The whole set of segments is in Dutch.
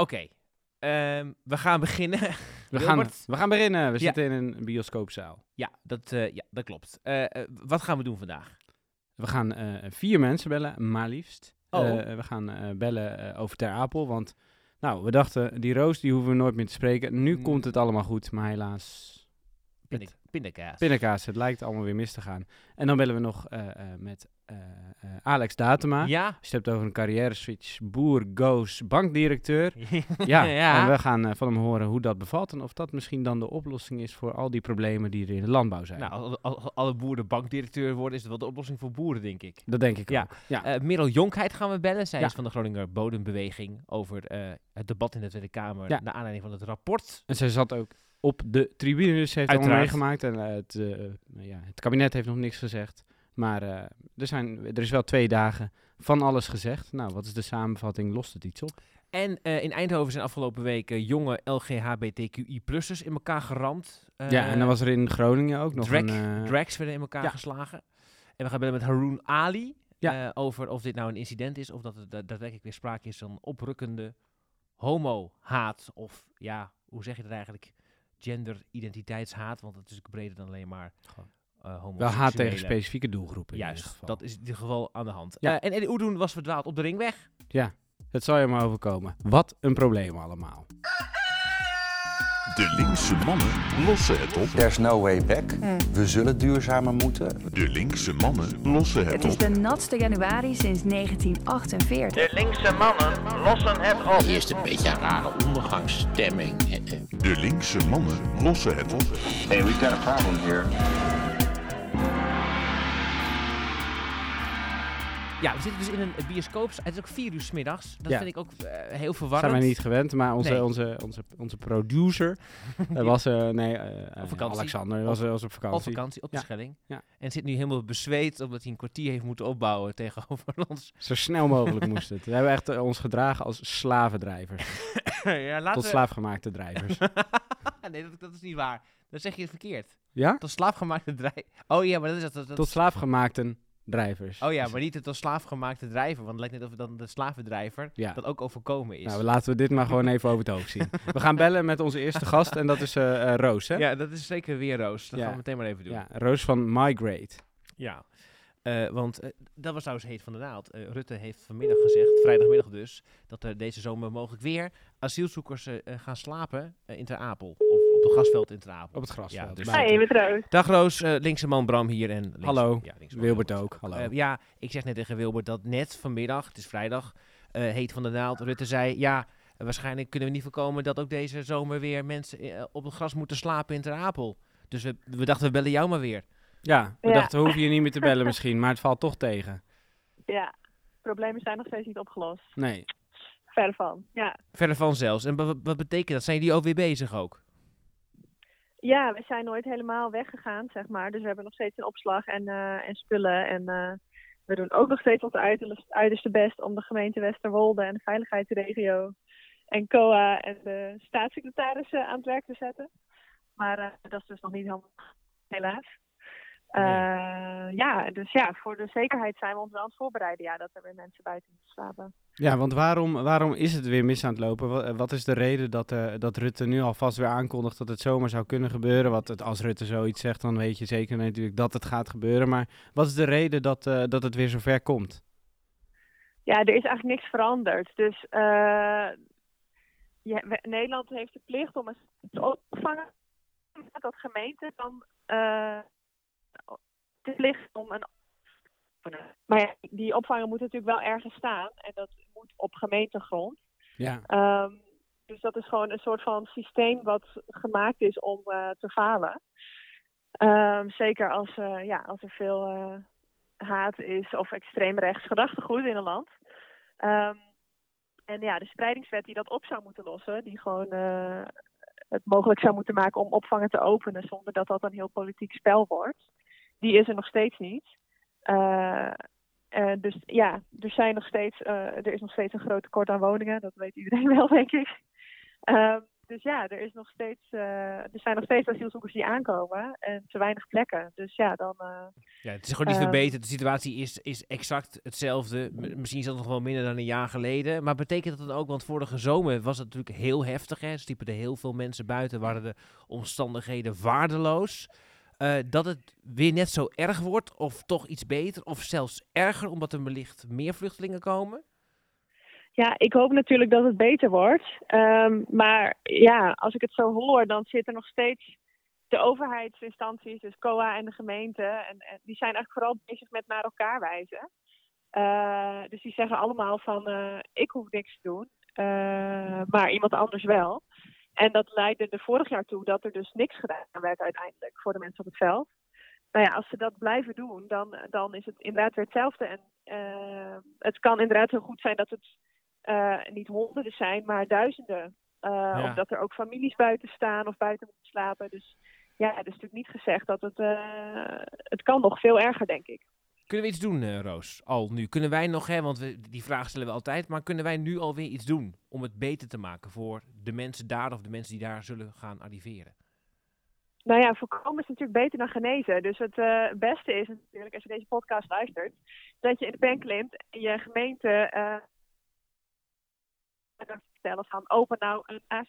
Oké, ehm, we gaan beginnen. We gaan, we gaan beginnen. We Ja. zitten in een bioscoopzaal. Ja, dat, eh, ja, dat klopt. Eh, eh, wat gaan we doen vandaag? We gaan vier mensen bellen, maar liefst. Oh. We gaan bellen over Ter Apel, want nou, we dachten, die Roos die hoeven we nooit meer te spreken. Nu Mm. komt het allemaal goed, maar helaas, Pindak- Pindakaas. pindakaas, het lijkt allemaal weer mis te gaan. En dan bellen we nog eh, eh, met eh, Alex Datema. Ja? Als je het hebt over een carrière switch, boer, goos, bankdirecteur. Ja, Ja. en we gaan van hem horen hoe dat bevalt en of dat misschien dan de oplossing is voor al die problemen die er in de landbouw zijn. Nou, als, als alle boeren bankdirecteur worden, is het wel de oplossing voor boeren, denk ik. dat denk ik Ja. ook. Ja. Merel Jonkheid gaan we bellen. Zij Ja. is van de Groninger Bodembeweging over het debat in de Tweede Kamer naar aanleiding van het rapport. En zij zat ook op de tribune, dus heeft allemaal meegemaakt. En eh, het, eh, nou ja, het kabinet heeft nog niks gezegd. Maar eh, er, zijn, er is wel twee dagen van alles gezegd. Nou, wat is de samenvatting? Lost het iets op? En eh, in Eindhoven zijn afgelopen weken jonge LGHBTQI-plussers in elkaar geramd. Eh, ja, en dan was er in Groningen ook nog drag- een... Drags werden in elkaar Ja. geslagen. En we gaan bellen met Haroon Ali. Ja. eh, over of dit nou een incident is of dat het da- daadwerkelijk weer sprake is van oprukkende homo-haat. Of ja, hoe zeg je dat eigenlijk? Gender-identiteitshaat. Want het is breder dan alleen maar uh, wel haat tegen specifieke doelgroepen in Juist, geval. dat is in ieder geval aan de hand. Ja. Eh, en Eddie Oedoen was verdwaald op de ringweg. Ja, het zal je maar overkomen. Wat een probleem allemaal. De linkse mannen lossen het op. There's no way back. We zullen duurzamer moeten. De linkse mannen lossen het Het is op. de natste januari sinds 1948. De linkse mannen lossen het op. Eerst een beetje een rare ondergangsstemming. Eh, eh, De linkse mannen lossen het op. Hey, we've got a problem here. Ja, we zitten dus in een bioscoop. Het is ook vier uur 's middags. Dat Ja. vind ik ook eh, heel Dat verwarrend. zijn wij niet gewend, maar onze, Nee. onze, onze, onze producer uh, was, eh, nee, eh. Alexander was, was op vakantie. Op vakantie, op de Ja. Schelling. En zit nu helemaal bezweet omdat hij een kwartier heeft moeten opbouwen tegenover ons. Zo snel mogelijk moest het. We hebben echt ons gedragen als slavendrijvers. ja, Tot we- slaafgemaakte drijvers. nee, dat, dat is niet waar. Dan zeg je het verkeerd. ja? Tot slaafgemaakte drijver. Oh ja, maar dat is dat. dat- dat- Tot slaafgemaakte drijvers. Oh ja, maar niet het tot slaafgemaakte drijver. Want het lijkt net of dan de slavendrijver Ja. dat ook overkomen is. Nou, laten we dit maar gewoon even over het hoofd zien. We gaan bellen met onze eerste gast en dat is eh, eh, Roos, hè? ja, dat is zeker weer Roos. Dat Ja. gaan we meteen maar even doen. Ja, Roos van Migrate. Ja, eh, want dat was trouwens heet van de naald. Rutte heeft vanmiddag gezegd, vrijdagmiddag dus, dat er deze zomer mogelijk weer asielzoekers gaan slapen in Ter Apel. Op het grasveld in Ter Apel. Op het grasveld. Ja, dus- buiten. Hi, met Roos. Dag Roos, eh, linkse man Bram hier en links, Hallo, ja, Wilbert ook. Hallo. Eh, ja, ik zeg net tegen Wilbert dat net vanmiddag, het is vrijdag, eh, heet van de naald, Rutte zei, ja, waarschijnlijk kunnen we niet voorkomen dat ook deze zomer weer mensen op het gras moeten slapen in Ter Apel. Dus we, we dachten, we bellen jou maar weer. ja, we Ja. dachten, we hoeven je niet meer te bellen misschien, maar het valt toch tegen. Ja, problemen zijn nog steeds niet opgelost. Nee. Verder van. Ja. Verder van zelfs. En wa- wa- wat betekent dat? Zijn jullie alweer bezig ook? Ja, we zijn nooit helemaal weggegaan, zeg maar. Dus we hebben nog steeds een opslag en, eh, en spullen. En eh, we doen ook nog steeds ons uiterste, best om de gemeente Westerwolde en de veiligheidsregio en COA en de staatssecretaris eh, aan het werk te zetten. Maar eh, dat is dus nog niet helemaal, helaas. Eh, ja, dus ja, voor de zekerheid zijn we ons wel aan het voorbereiden. Ja, dat er weer mensen buiten slapen. Ja, want waarom, waarom is het weer mis aan het lopen? Wat, is de reden dat, eh, dat Rutte nu alvast weer aankondigt dat het zomaar zou kunnen gebeuren? Want het, als Rutte zoiets zegt, dan weet je zeker natuurlijk dat het gaat gebeuren. Maar wat is de reden dat, eh, dat het weer zover komt? Ja, er is eigenlijk niks veranderd. Dus eh, ja, we- Nederland heeft de plicht om het te opvangen. Dat gemeente dan de plicht om een. Maar ja, die opvangen moet natuurlijk wel ergens staan. En dat moet op gemeentegrond. Ja, Ehm, dus dat is gewoon een soort van systeem wat gemaakt is om eh, te falen. Ehm, zeker als, eh, ja, als er veel eh, haat is of extreem rechts gedachtegoed in een land. Ehm, en ja, de spreidingswet die dat op zou moeten lossen, die gewoon het mogelijk zou moeten maken om opvangen te openen zonder dat dat een heel politiek spel wordt, die is er nog steeds niet. Eh, dus ja, er, zijn nog steeds, eh, er is nog steeds een groot tekort aan woningen. Dat weet iedereen wel, denk ik. Ehm, Dus ja, er, is nog steeds, er zijn nog steeds asielzoekers die aankomen en te weinig plekken. Dus ja, dan... Ja, het is gewoon niet Ehm. verbeterd. De situatie is, is exact hetzelfde. Misschien is dat nog wel minder dan een jaar geleden. Maar betekent dat dan ook, want vorige zomer was het natuurlijk heel heftig. Hè? Stiepen er heel veel mensen buiten, waren de omstandigheden waardeloos. Eh, dat het weer net zo erg wordt, of toch iets beter, of zelfs erger, omdat er wellicht meer vluchtelingen komen? Ja, ik hoop natuurlijk dat het beter wordt. Ehm, maar ja, als ik het zo hoor, dan zitten nog steeds de overheidsinstanties, dus COA en de gemeente, en, die zijn eigenlijk vooral bezig met naar elkaar wijzen. Eh, dus die zeggen allemaal van, eh, ik hoef niks te doen, maar iemand anders wel. En dat leidde er vorig jaar toe dat er dus niks gedaan werd uiteindelijk voor de mensen op het veld. Nou ja, als ze dat blijven doen, dan, dan is het inderdaad weer hetzelfde. En eh, het kan inderdaad heel goed zijn dat het eh, niet honderden zijn, maar duizenden. Eh, Ja. Of dat er ook families buiten staan of buiten moeten slapen. Dus ja, het is natuurlijk niet gezegd dat het... eh, het kan nog veel erger, denk ik. Kunnen we iets doen, eh, Roos? Al nu. Kunnen wij nog, hè, want we, die vraag stellen we altijd, maar kunnen wij nu alweer iets doen om het beter te maken voor de mensen daar of de mensen die daar zullen gaan arriveren? Nou ja, voorkomen is natuurlijk beter dan genezen. Dus het eh, beste is natuurlijk, als je deze podcast luistert, dat je in de pen klimt en je gemeente eh vertellen van open nou een.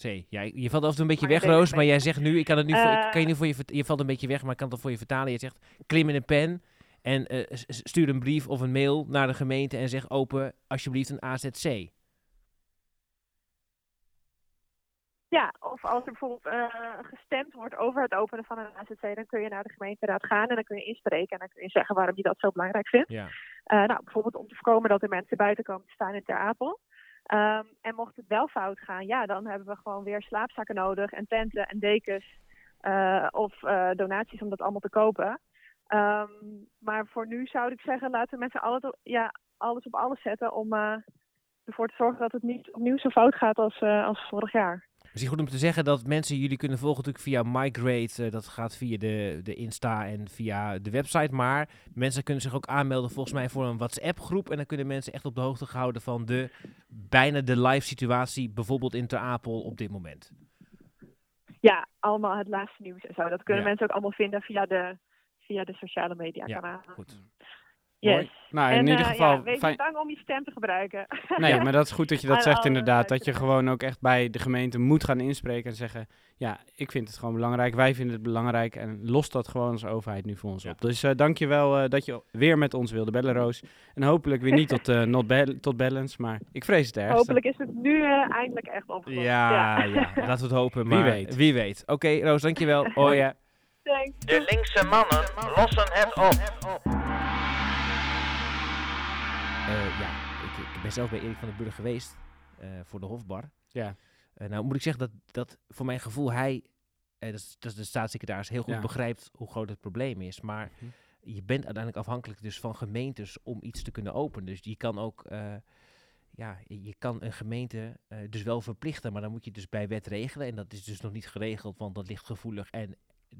C. Ja, je valt af en toe een beetje Maar weg, Roos, maar jij zegt nu, ik kan het nu voor, ik kan je nu voor je, je valt een beetje weg, maar ik kan het voor je vertalen. Je zegt, klim in een pen en eh, stuur een brief of een mail naar de gemeente en zeg open alsjeblieft een AZC. Ja, of als er bijvoorbeeld eh, gestemd wordt over het openen van een AZC, dan kun je naar de gemeenteraad gaan en dan kun je inspreken en dan kun je zeggen waarom je dat zo belangrijk vindt. Ja. Eh, nou, bijvoorbeeld om te voorkomen dat er mensen buiten komen te staan in Ter Apel. Ehm, en mocht het wel fout gaan, ja, dan hebben we gewoon weer slaapzakken nodig en tenten en dekens of donaties om dat allemaal te kopen. Ehm, maar voor nu zou ik zeggen, laten z'n allen to- ja, alles op alles zetten om eh, ervoor te zorgen dat het niet opnieuw zo fout gaat als, eh, als vorig jaar. Misschien goed om te zeggen dat mensen jullie kunnen volgen natuurlijk via Migrate. eh, dat gaat via de, de Insta en via de website. Maar mensen kunnen zich ook aanmelden volgens mij voor een WhatsApp groep. En dan kunnen mensen echt op de hoogte gehouden van de bijna de live situatie. Bijvoorbeeld in Ter Apel op dit moment. Ja, allemaal het laatste nieuws en zo. Dat kunnen Ja. mensen ook allemaal vinden via de, via de sociale media Ja, kanalen. Goed. Yes. Mooi. Nou, in en, ieder eh, geval ja, wees fijn- niet bang om je stem te gebruiken. Nee, maar dat is goed dat je dat Aan zegt inderdaad. Dat je gewoon ook echt bij de gemeente moet gaan inspreken en zeggen... Ja, ik vind het gewoon belangrijk, wij vinden het belangrijk... en los dat gewoon als overheid nu voor ons Ja. op. Dus eh dank je wel eh, dat je weer met ons wilde bellen, Roos. En hopelijk weer niet tot, eh, not tot balance, maar ik vrees het ergste. Hopelijk is het nu eh, eindelijk echt opgelost. Ja, ja, laten we het hopen. Wie Maar weet. Wie weet. Oké, Roos, dankjewel. Hoi. ja. Thanks. De linkse mannen lossen het op. Eh, ja, ik, ik ben zelf bij Erik van den Burg geweest eh, voor de Hofbar. Ja. Eh, nou moet ik zeggen dat, dat voor mijn gevoel hij, eh, dat, is, dat is de staatssecretaris, heel goed Ja. begrijpt hoe groot het probleem is. Maar Mhm. je bent uiteindelijk afhankelijk dus van gemeentes om iets te kunnen openen. Dus je kan ook, eh, ja, je kan een gemeente eh, dus wel verplichten, maar dan moet je het dus bij wet regelen. En dat is dus nog niet geregeld, want dat ligt gevoelig. En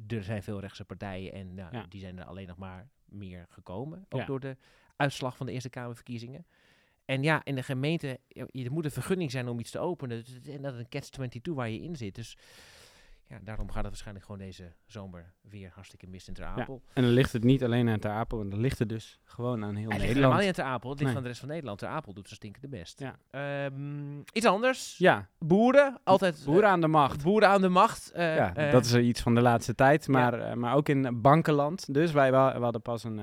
er zijn veel rechtse partijen en nou, Ja. die zijn er alleen nog maar meer gekomen. Ook Ja. door de uitslag van de Eerste Kamerverkiezingen. En ja, in de gemeente, je- er moet een vergunning zijn om iets te openen. Dus het is een catch-22 waar je in zit. Dus ja, daarom gaat het waarschijnlijk gewoon deze zomer weer hartstikke mis in Ter Apel. En dan ligt het niet alleen aan Ter Apel, dan ligt het dus gewoon aan heel Het ligt Nederland. helemaal niet aan Ter Apel, het ligt Nee. aan de rest van Nederland. Ter Apel doet ze stinkende best. Ja. Ehm, iets anders. Ja, Boeren, altijd boeren eh, aan de macht. boeren aan de macht. eh, ja, eh, dat is iets van de laatste tijd, maar, maar ook in bankenland. Dus wij we hadden pas een,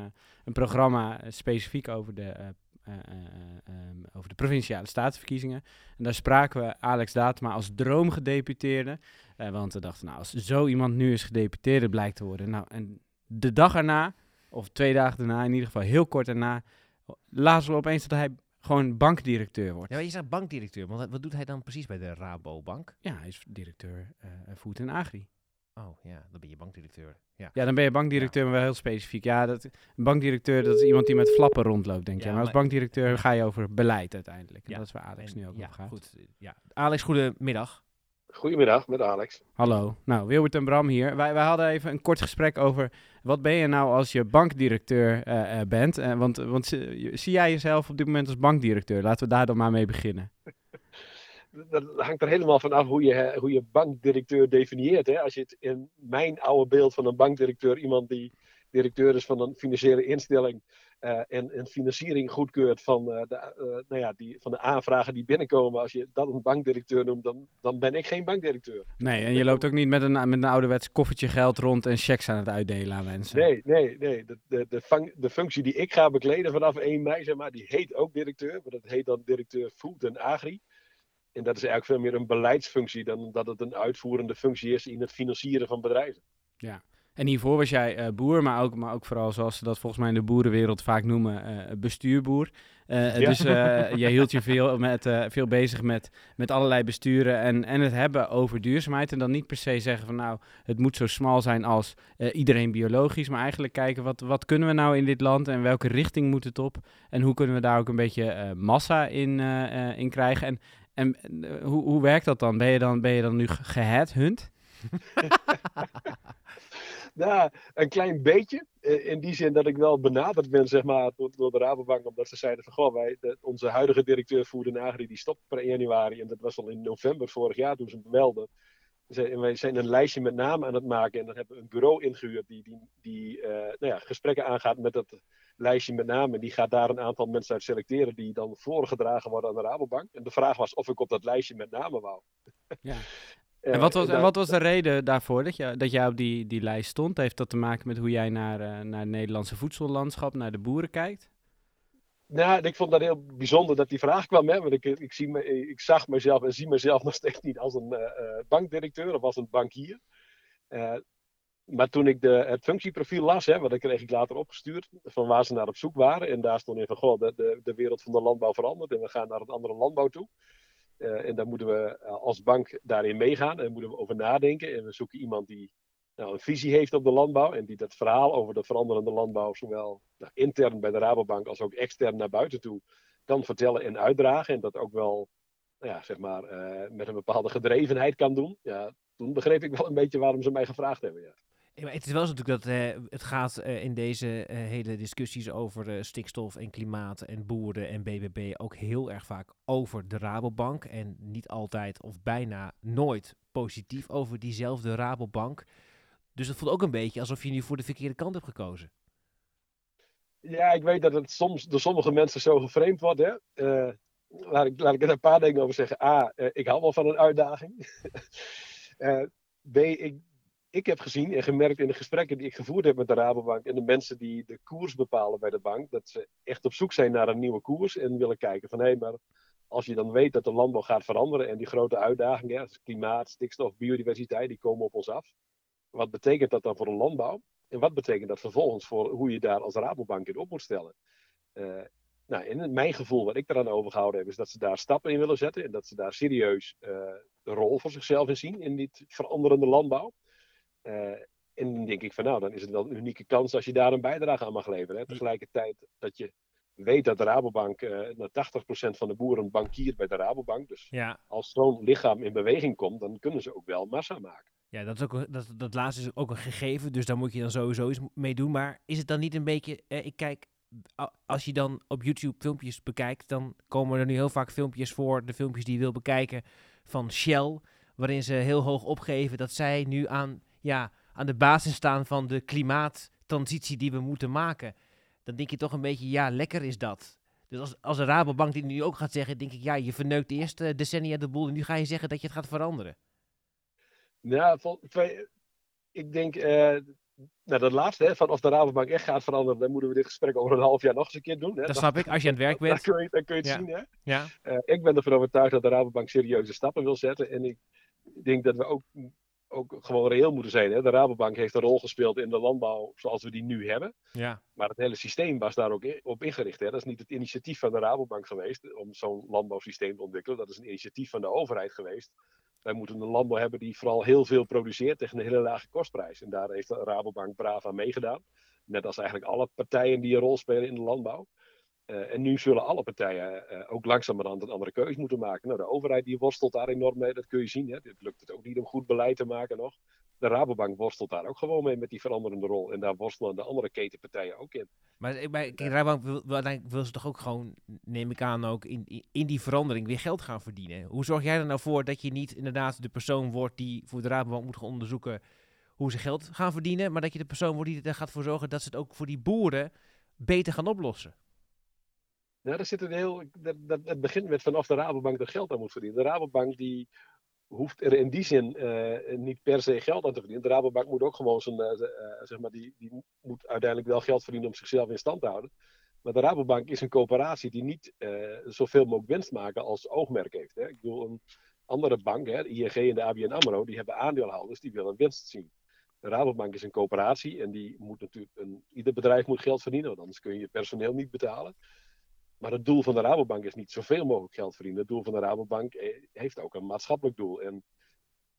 een programma specifiek over de, eh, eh, eh, eh, ehm, over de provinciale staatsverkiezingen. En daar spraken we Alex Datema als droomgedeputeerde. want we dachten, nou, als zo iemand nu eens gedeputeerde blijkt te worden. Nou, en de dag erna, of twee dagen daarna, in ieder geval heel kort daarna, lazen we opeens dat hij gewoon bankdirecteur wordt. Ja, maar je zegt bankdirecteur, want wat doet hij dan precies bij de Rabobank? Ja, hij is directeur eh Food en Agri. Oh ja, dan ben je bankdirecteur. Ja. Ja, dan ben je bankdirecteur, maar wel heel specifiek. Ja, dat, een bankdirecteur, dat is iemand die met flappen rondloopt, denk je. Ja, maar als bankdirecteur ga je over beleid uiteindelijk. En Ja, dat is waar Alex En- nu ook ja, over gaat. Goed, eh, ja. Alex, goedemiddag. Goedemiddag, met Alex. Hallo. Nou, Wilbert en Bram hier. Wij, wij hadden even een kort gesprek over... wat ben je nou als je bankdirecteur eh, eh, bent? Want want zie- zie jij jezelf op dit moment als bankdirecteur? Laten we daar dan maar mee beginnen. Dat hangt er helemaal van af hoe je, hoe je bankdirecteur definieert. Hè? Als je het in mijn oude beeld van een bankdirecteur, iemand die directeur is van een financiële instelling uh, en, en financiering goedkeurt van, uh, de, uh, nou ja, die, van de aanvragen die binnenkomen. Als je dat een bankdirecteur noemt, dan, dan ben ik geen bankdirecteur. Nee, en je loopt ook niet met een, met een ouderwets koffertje geld rond en checks aan het uitdelen aan mensen. Nee, nee, nee. De, de, de, fun de functie die ik ga bekleden vanaf 1 mei, zeg maar, die heet ook directeur. Maar dat heet dan directeur Food en Agri. En dat is eigenlijk veel meer een beleidsfunctie dan dat het een uitvoerende functie is in het financieren van bedrijven. Ja. En hiervoor was jij uh, boer, maar ook, maar ook vooral zoals ze dat volgens mij in de boerenwereld vaak noemen, uh, bestuurboer. Uh, ja. Dus jij hield je veel, met, veel bezig met, met allerlei besturen en, en het hebben over duurzaamheid. En dan niet per se zeggen van nou, het moet zo smal zijn als iedereen biologisch. Maar eigenlijk kijken wat, wat kunnen we nou in dit land en welke richting moet het op. En hoe kunnen we daar ook een beetje massa in, in krijgen. En, en hoe, hoe werkt dat dan? Ben je dan, ben je dan nu geheadhunt? Nou, een klein beetje. In die zin dat ik wel benaderd ben, zeg maar, door, de Rabobank. Omdat ze zeiden van, goh, wij, de, onze huidige directeur Voer de Agri, die stopt per 1 januari. En dat was al in november vorig jaar toen ze me melden. En wij zijn een lijstje met namen aan het maken. En dan hebben we een bureau ingehuurd die, die, die uh, nou ja, gesprekken aangaat met dat lijstje met namen. En die gaat daar een aantal mensen uit selecteren die dan voorgedragen worden aan de Rabobank. En de vraag was of ik op dat lijstje met namen wou. Ja. En wat, was, en wat was de reden daarvoor dat, je, dat jij op die, die lijst stond? Heeft dat te maken met hoe jij naar, uh, naar het Nederlandse voedsellandschap, naar de boeren kijkt? Nou, ik vond dat heel bijzonder dat die vraag kwam. Hè? Want ik, ik, zie me, ik zag mezelf en zie mezelf nog steeds niet als een uh, bankdirecteur of als een bankier. Uh, maar toen ik de, het functieprofiel las, hè, wat dat kreeg ik later opgestuurd, van waar ze naar op zoek waren. En daar stond in van, de, de, de wereld van de landbouw verandert en we gaan naar een andere landbouw toe. En daar moeten we als bank daarin meegaan en moeten we over nadenken. En we zoeken iemand die nou, een visie heeft op de landbouw en die dat verhaal over de veranderende landbouw, zowel intern bij de Rabobank als ook extern naar buiten toe, kan vertellen en uitdragen. En dat ook wel nou ja, zeg maar, uh, met een bepaalde gedrevenheid kan doen. Ja, toen begreep ik wel een beetje waarom ze mij gevraagd hebben. Ja. Maar het is wel zo natuurlijk dat uh, het gaat uh, in deze hele discussies over stikstof en klimaat en boeren en BBB ook heel erg vaak over de Rabobank. En niet altijd of bijna nooit positief over diezelfde Rabobank. Dus het voelt ook een beetje alsof je nu voor de verkeerde kant hebt gekozen. Ja, ik weet dat het soms door sommige mensen zo geframed wordt. Hè? laat, ik, laat ik er een paar dingen over zeggen. A, ik hou wel van een uitdaging. B, ik, heb gezien en gemerkt in de gesprekken die ik gevoerd heb met de Rabobank en de mensen die de koers bepalen bij de bank, dat ze echt op zoek zijn naar een nieuwe koers en willen kijken van hé, maar als je dan weet dat de landbouw gaat veranderen en die grote uitdagingen, klimaat, stikstof, biodiversiteit, die komen op ons af. Wat betekent dat dan voor de landbouw? En wat betekent dat vervolgens voor hoe je daar als Rabobank in op moet stellen? Uh, nou, in mijn gevoel, wat ik eraan overgehouden heb, is dat ze daar stappen in willen zetten en dat ze daar serieus uh, de rol voor zichzelf in zien in dit veranderende landbouw. Uh, en dan denk ik van nou, dan is het wel een unieke kans als je daar een bijdrage aan mag leveren. Hè. Tegelijkertijd dat je weet dat de Rabobank, uh, naar 80% van de boeren bankiert bij de Rabobank. Dus ja. als zo'n lichaam in beweging komt, dan kunnen ze ook wel massa maken. Ja, dat, is ook, dat, dat laatste is ook een gegeven, dus daar moet je dan sowieso eens mee doen. Maar is het dan niet een beetje, eh, ik kijk, als je dan op YouTube filmpjes bekijkt, dan komen er nu heel vaak filmpjes voor, de filmpjes die je wil bekijken, van Shell, waarin ze heel hoog opgeven dat zij nu aan ja, aan de basis staan van de klimaattransitie die we moeten maken. Dan denk je toch een beetje, ja, lekker is dat. Dus als, als de Rabobank die nu ook gaat zeggen, denk ik, ja, je verneukt de eerste decennia de boel en nu ga je zeggen dat je het gaat veranderen. Ja, ik denk, uh, nou dat laatste, hè, van of de Rabobank echt gaat veranderen, dan moeten we dit gesprek over een half jaar nog eens een keer doen. Hè. Dat snap ik, als je aan het werk bent. Dan kun je, dan kun je het ja. zien, hè. Ja. Uh, ik ben ervan overtuigd dat de Rabobank serieuze stappen wil zetten. En ik denk dat we ook ook gewoon reëel moeten zijn. Hè? De Rabobank heeft een rol gespeeld in de landbouw zoals we die nu hebben. Ja. Maar het hele systeem was daar ook op ingericht. Hè? Dat is niet het initiatief van de Rabobank geweest om zo'n landbouwsysteem te ontwikkelen. Dat is een initiatief van de overheid geweest. Wij moeten een landbouw hebben die vooral heel veel produceert tegen een hele lage kostprijs. En daar heeft de Rabobank braaf aan meegedaan. Net als eigenlijk alle partijen die een rol spelen in de landbouw. Uh, en nu zullen alle partijen uh, ook langzamerhand een andere keuze moeten maken. Nou, de overheid die worstelt daar enorm mee, dat kun je zien. Hè. Het lukt het ook niet om goed beleid te maken nog. de Rabobank worstelt daar ook gewoon mee met die veranderende rol. En daar worstelen de andere ketenpartijen ook in. Maar ik bij kijk, Rabobank wil, wil, wil ze toch ook gewoon, neem ik aan, ook in, in- in die verandering weer geld gaan verdienen. Hoe zorg jij er nou voor dat je niet inderdaad de persoon wordt die voor de Rabobank moet gaan onderzoeken hoe ze geld gaan verdienen, maar dat je de persoon wordt die er gaat voor zorgen dat ze het ook voor die boeren beter gaan oplossen? Zit heel, dat, dat, het begint met vanaf de Rabobank er geld aan moet verdienen. De Rabobank die hoeft er in die zin eh, niet per se geld aan te verdienen. De Rabobank moet ook gewoon zijn, eh, eh, zeg maar, die, die moet uiteindelijk wel geld verdienen om zichzelf in stand te houden. Maar de Rabobank is een coöperatie die niet zoveel mogelijk winst maken als oogmerk heeft. Hè. Ik bedoel, een andere bank, hè, de ING en de ABN AMRO, die hebben aandeelhouders die willen winst zien. De Rabobank is een coöperatie en die moet natuurlijk, een, ieder bedrijf moet geld verdienen, want anders kun je je personeel niet betalen. Maar het doel van de Rabobank is niet zoveel mogelijk geld verdienen. Het doel van de Rabobank eh, heeft ook een maatschappelijk doel. En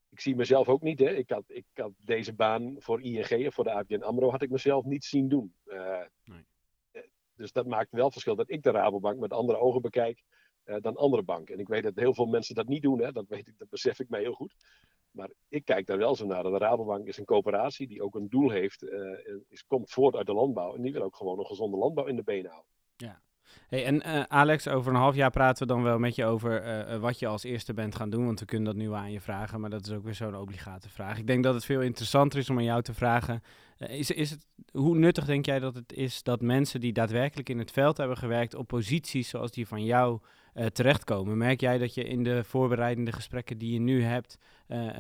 ik zie mezelf ook niet. Hè. Ik, had, ik had deze baan voor ING of voor de ABN AMRO had ik mezelf niet zien doen. Eh, Nee. eh, Dus dat maakt wel verschil dat ik de Rabobank met andere ogen bekijk dan andere banken. En ik weet dat heel veel mensen dat niet doen. Hè. Dat, weet ik, dat besef ik mij heel goed. Maar ik kijk daar wel zo naar. De Rabobank is een coöperatie die ook een doel heeft. en is, komt voort uit de landbouw. En die wil ook gewoon een gezonde landbouw in de benen houden. Hey, en eh, Alex, over een half jaar praten we dan wel met je over eh, eh, wat je als eerste bent gaan doen. Want we kunnen dat nu aan je vragen, maar dat is ook weer zo'n obligate vraag. Ik denk dat het veel interessanter is om aan jou te vragen. is, is het, hoe nuttig denk jij dat het is dat mensen die daadwerkelijk in het veld hebben gewerkt op posities zoals die van jou terechtkomen? Merk jij dat je in de voorbereidende gesprekken die je nu hebt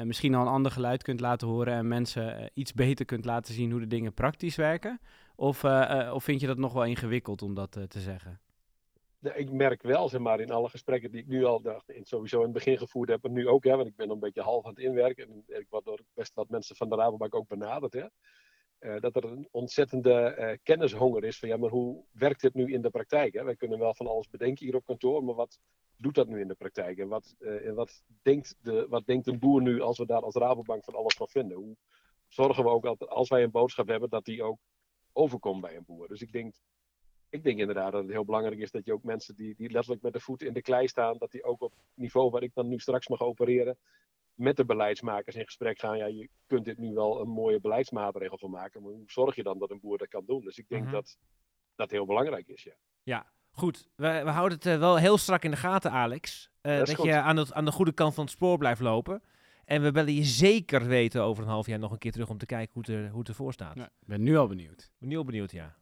misschien al een ander geluid kunt laten horen en mensen iets beter kunt laten zien hoe de dingen praktisch werken? Of, eh, eh, of vind je dat nog wel ingewikkeld om dat eh, te zeggen? Ik merk wel, zeg maar, in alle gesprekken die ik nu al nou, in, sowieso in het begin gevoerd heb, en nu ook, hè, want ik ben een beetje half aan het inwerken. En ik word best wat mensen van de Rabobank ook benaderd. Hè, dat er een ontzettende kennishonger is van ja, maar hoe werkt dit nu in de praktijk? Hè? Wij kunnen wel van alles bedenken hier op kantoor, maar wat doet dat nu in de praktijk? En wat, wat, denkt, de, wat denkt een boer nu als we daar als Rabobank van alles van vinden? Hoe zorgen we ook dat als wij een boodschap hebben, dat die ook overkomt bij een boer? Dus ik denk ik denk inderdaad dat het heel belangrijk is dat je ook mensen die, die letterlijk met de voeten in de klei staan, dat die ook op het niveau waar ik dan nu straks mag opereren, met de beleidsmakers in gesprek gaan. Ja, je kunt dit nu wel een mooie beleidsmaatregel van maken, maar hoe zorg je dan dat een boer dat kan doen? Dus ik denk Mhm. dat dat heel belangrijk is, ja. Ja, goed. We, we houden het eh, wel heel strak in de gaten, Alex. Eh, Dat dat je aan, het, aan de goede kant van het spoor blijft lopen. En we bellen je zeker weten over een half jaar nog een keer terug om te kijken hoe het, er, hoe het ervoor staat. Ja, ik ben nu al benieuwd. Ben heel benieuwd, ja.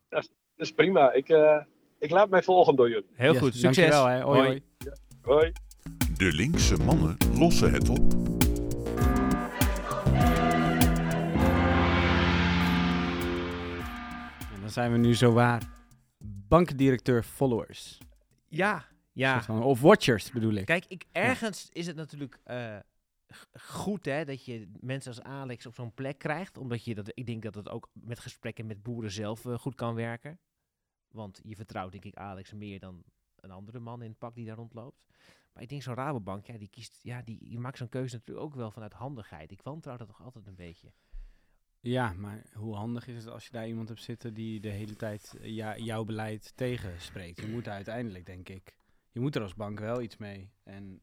Dus prima, ik, eh, ik laat mij volgen door jullie. Heel Yes, goed. Succes. dankjewel, hè. Hoi, hoi. Hoi. De linkse mannen lossen het op. En dan zijn we nu zowaar bankdirecteur followers. Ja, ja. Of watchers bedoel ik. Kijk, ik, ergens is het natuurlijk eh, goed hè, dat je mensen als Alex op zo'n plek krijgt. Omdat je dat, ik denk dat het ook met gesprekken met boeren zelf eh, goed kan werken. Want je vertrouwt denk ik Alex meer dan een andere man in het pak die daar rondloopt. Maar ik denk zo'n Rabobank, ja, die kiest, ja, die, maakt zo'n keuze natuurlijk ook wel vanuit handigheid. Ik wantrouw dat toch altijd een beetje. Ja, maar hoe handig is het als je daar iemand hebt zitten die de hele tijd eh, ja, jouw beleid tegenspreekt? Je moet uiteindelijk, denk ik, je moet er als bank wel iets mee. En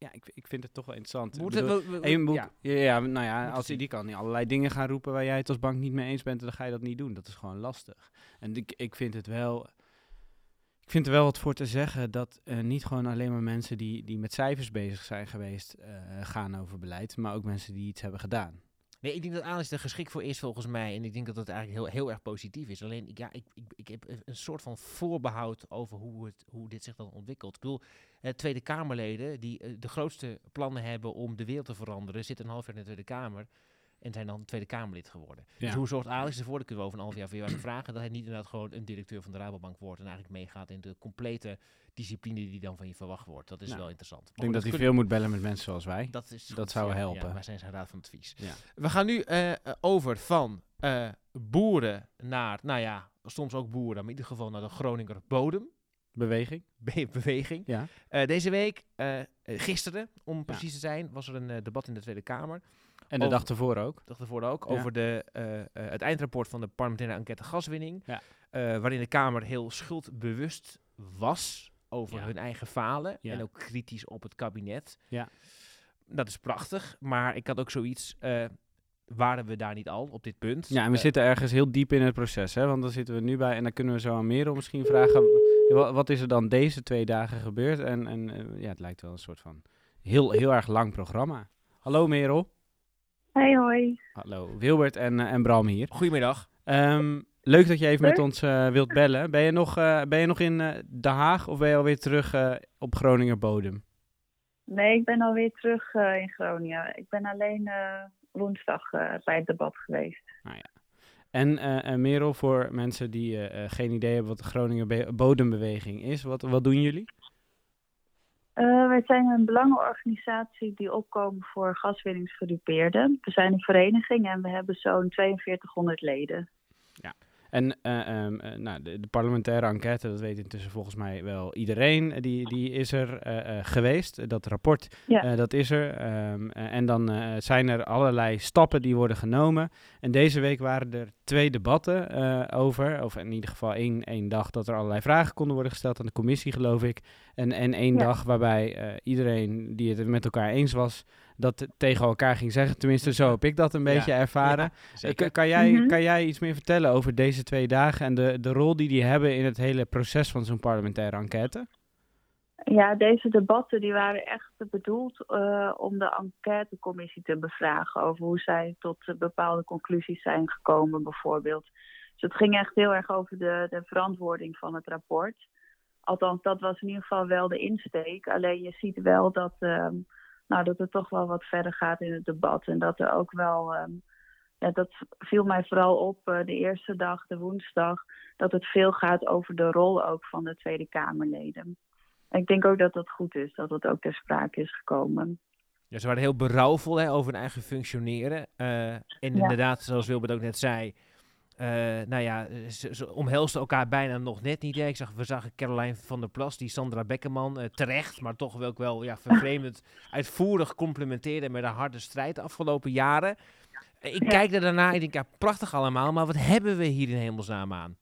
ja, ik, ik vind het toch wel interessant. Moet bedoel, het, we- ja. ja. Nou ja, als zien. die kan niet allerlei dingen gaan roepen waar jij het als bank niet mee eens bent, dan ga je dat niet doen. Dat is gewoon lastig. En ik, ik vind het wel, ik vind er wel wat voor te zeggen dat eh, niet gewoon alleen maar mensen die, die met cijfers bezig zijn geweest eh, gaan over beleid, maar ook mensen die iets hebben gedaan. Nee, ik denk dat Alex er geschikt voor is volgens mij. En ik denk dat het eigenlijk heel, heel erg positief is. Alleen, ik- ja, ik, ik, heb een- een soort van voorbehoud over hoe, het, hoe dit zich dan ontwikkelt. Ik bedoel, eh, Tweede Kamerleden die eh, de grootste plannen hebben om de wereld te veranderen, zitten een half jaar in de Tweede Kamer. En zijn dan Tweede Kamerlid geworden. Ja. Dus hoe zorgt Alex ervoor, dat kunnen we over een half jaar jou vragen, dat hij niet inderdaad gewoon een directeur van de Rabobank wordt en eigenlijk meegaat in de complete discipline die dan van je verwacht wordt. Dat is Nou, wel interessant. Maar Ik denk dat hij veel moet bellen met mensen zoals wij. dat, is Dat goed, zou ja, helpen. Ja, wij zijn zijn raad van advies. Ja. We gaan nu eh, over van eh, boeren naar, nou ja, soms ook boeren, maar in ieder geval naar de Groninger bodembeweging. Beweging. Ja. Eh, deze week, gisteren om precies te zijn, was er een debat in de Tweede Kamer. En de Over- dag ervoor ook. dag ervoor ook, Ja. over de, eh, eh, het eindrapport van de parlementaire enquête gaswinning. Ja. eh, waarin de Kamer heel schuldbewust was over Ja. hun eigen falen. Ja. En ook kritisch op het kabinet. Ja. Dat is prachtig, maar ik had ook zoiets. eh, waren we daar niet al op dit punt? Ja, en we zitten ergens heel diep in het proces, hè? Want dan zitten we nu bij en dan kunnen we zo aan Merel misschien vragen. wa- Wat is er dan deze twee dagen gebeurd? En, en ja, het lijkt wel een soort van heel, heel erg lang programma. Hallo Merel. Hey, hoi. Hallo Wilbert en, eh, en Bram hier. Goedemiddag. Ehm, leuk dat je even met ons eh, wilt bellen. Ben je nog, eh, ben je nog in eh Den Haag of ben je alweer terug eh, op Groninger bodem? Nee, ik ben alweer terug eh, in Groningen. Ik ben alleen eh, woensdag eh, bij het debat geweest. En eh, eh, Merel, voor mensen die geen idee hebben wat de Groninger Be- bodembeweging is, wat, wat doen jullie? Eh, wij zijn een belangenorganisatie die opkomen voor gaswinningsgedupeerden. We zijn een vereniging en we hebben zo'n 4200 leden. En eh, ehm, eh, nou, de, de parlementaire enquête, dat weet intussen volgens mij wel iedereen, eh, die, die is er geweest. Dat rapport, Ja. dat is er. Ehm, eh, en dan zijn er allerlei stappen die worden genomen. En deze week waren er twee debatten over, of in ieder geval één, één dag dat er allerlei vragen konden worden gesteld aan de commissie, geloof ik. En, en één Ja. dag waarbij iedereen die het met elkaar eens was, dat tegen elkaar ging zeggen. Tenminste, zo heb ik dat een beetje ervaren. Ja, Eh, Kan jij, Mhm. kan jij iets meer vertellen over deze twee dagen en de, de rol die die hebben in het hele proces van zo'n parlementaire enquête? Ja, deze debatten die waren echt bedoeld eh, om de enquêtecommissie te bevragen over hoe zij tot bepaalde conclusies zijn gekomen, bijvoorbeeld. Dus het ging echt heel erg over de, de verantwoording van het rapport. Althans, dat was in ieder geval wel de insteek. Alleen je ziet wel dat, ehm, nou, dat het toch wel wat verder gaat in het debat. En dat er ook wel, ehm, ja, dat viel mij vooral op eh, de eerste dag, de woensdag, dat het veel gaat over de rol ook van de Tweede Kamerleden. En ik denk ook dat dat goed is, dat dat ook ter sprake is gekomen. Ja, ze waren heel berouwvol hè, over hun eigen functioneren. Eh, en inderdaad, zoals Wilbert ook net zei, eh, nou ja, ze, ze omhelsten elkaar bijna nog net niet. Hè. Ik zag, we zagen Caroline van der Plas, die Sandra Bekkerman, eh, terecht, maar toch wel ook wel ja, vervreemdend, uitvoerig complimenteerde met een harde strijd de afgelopen jaren. Eh, Ik Ja. kijk er daarna, ik denk, ja, prachtig allemaal, maar wat hebben we hier in hemelsnaam aan?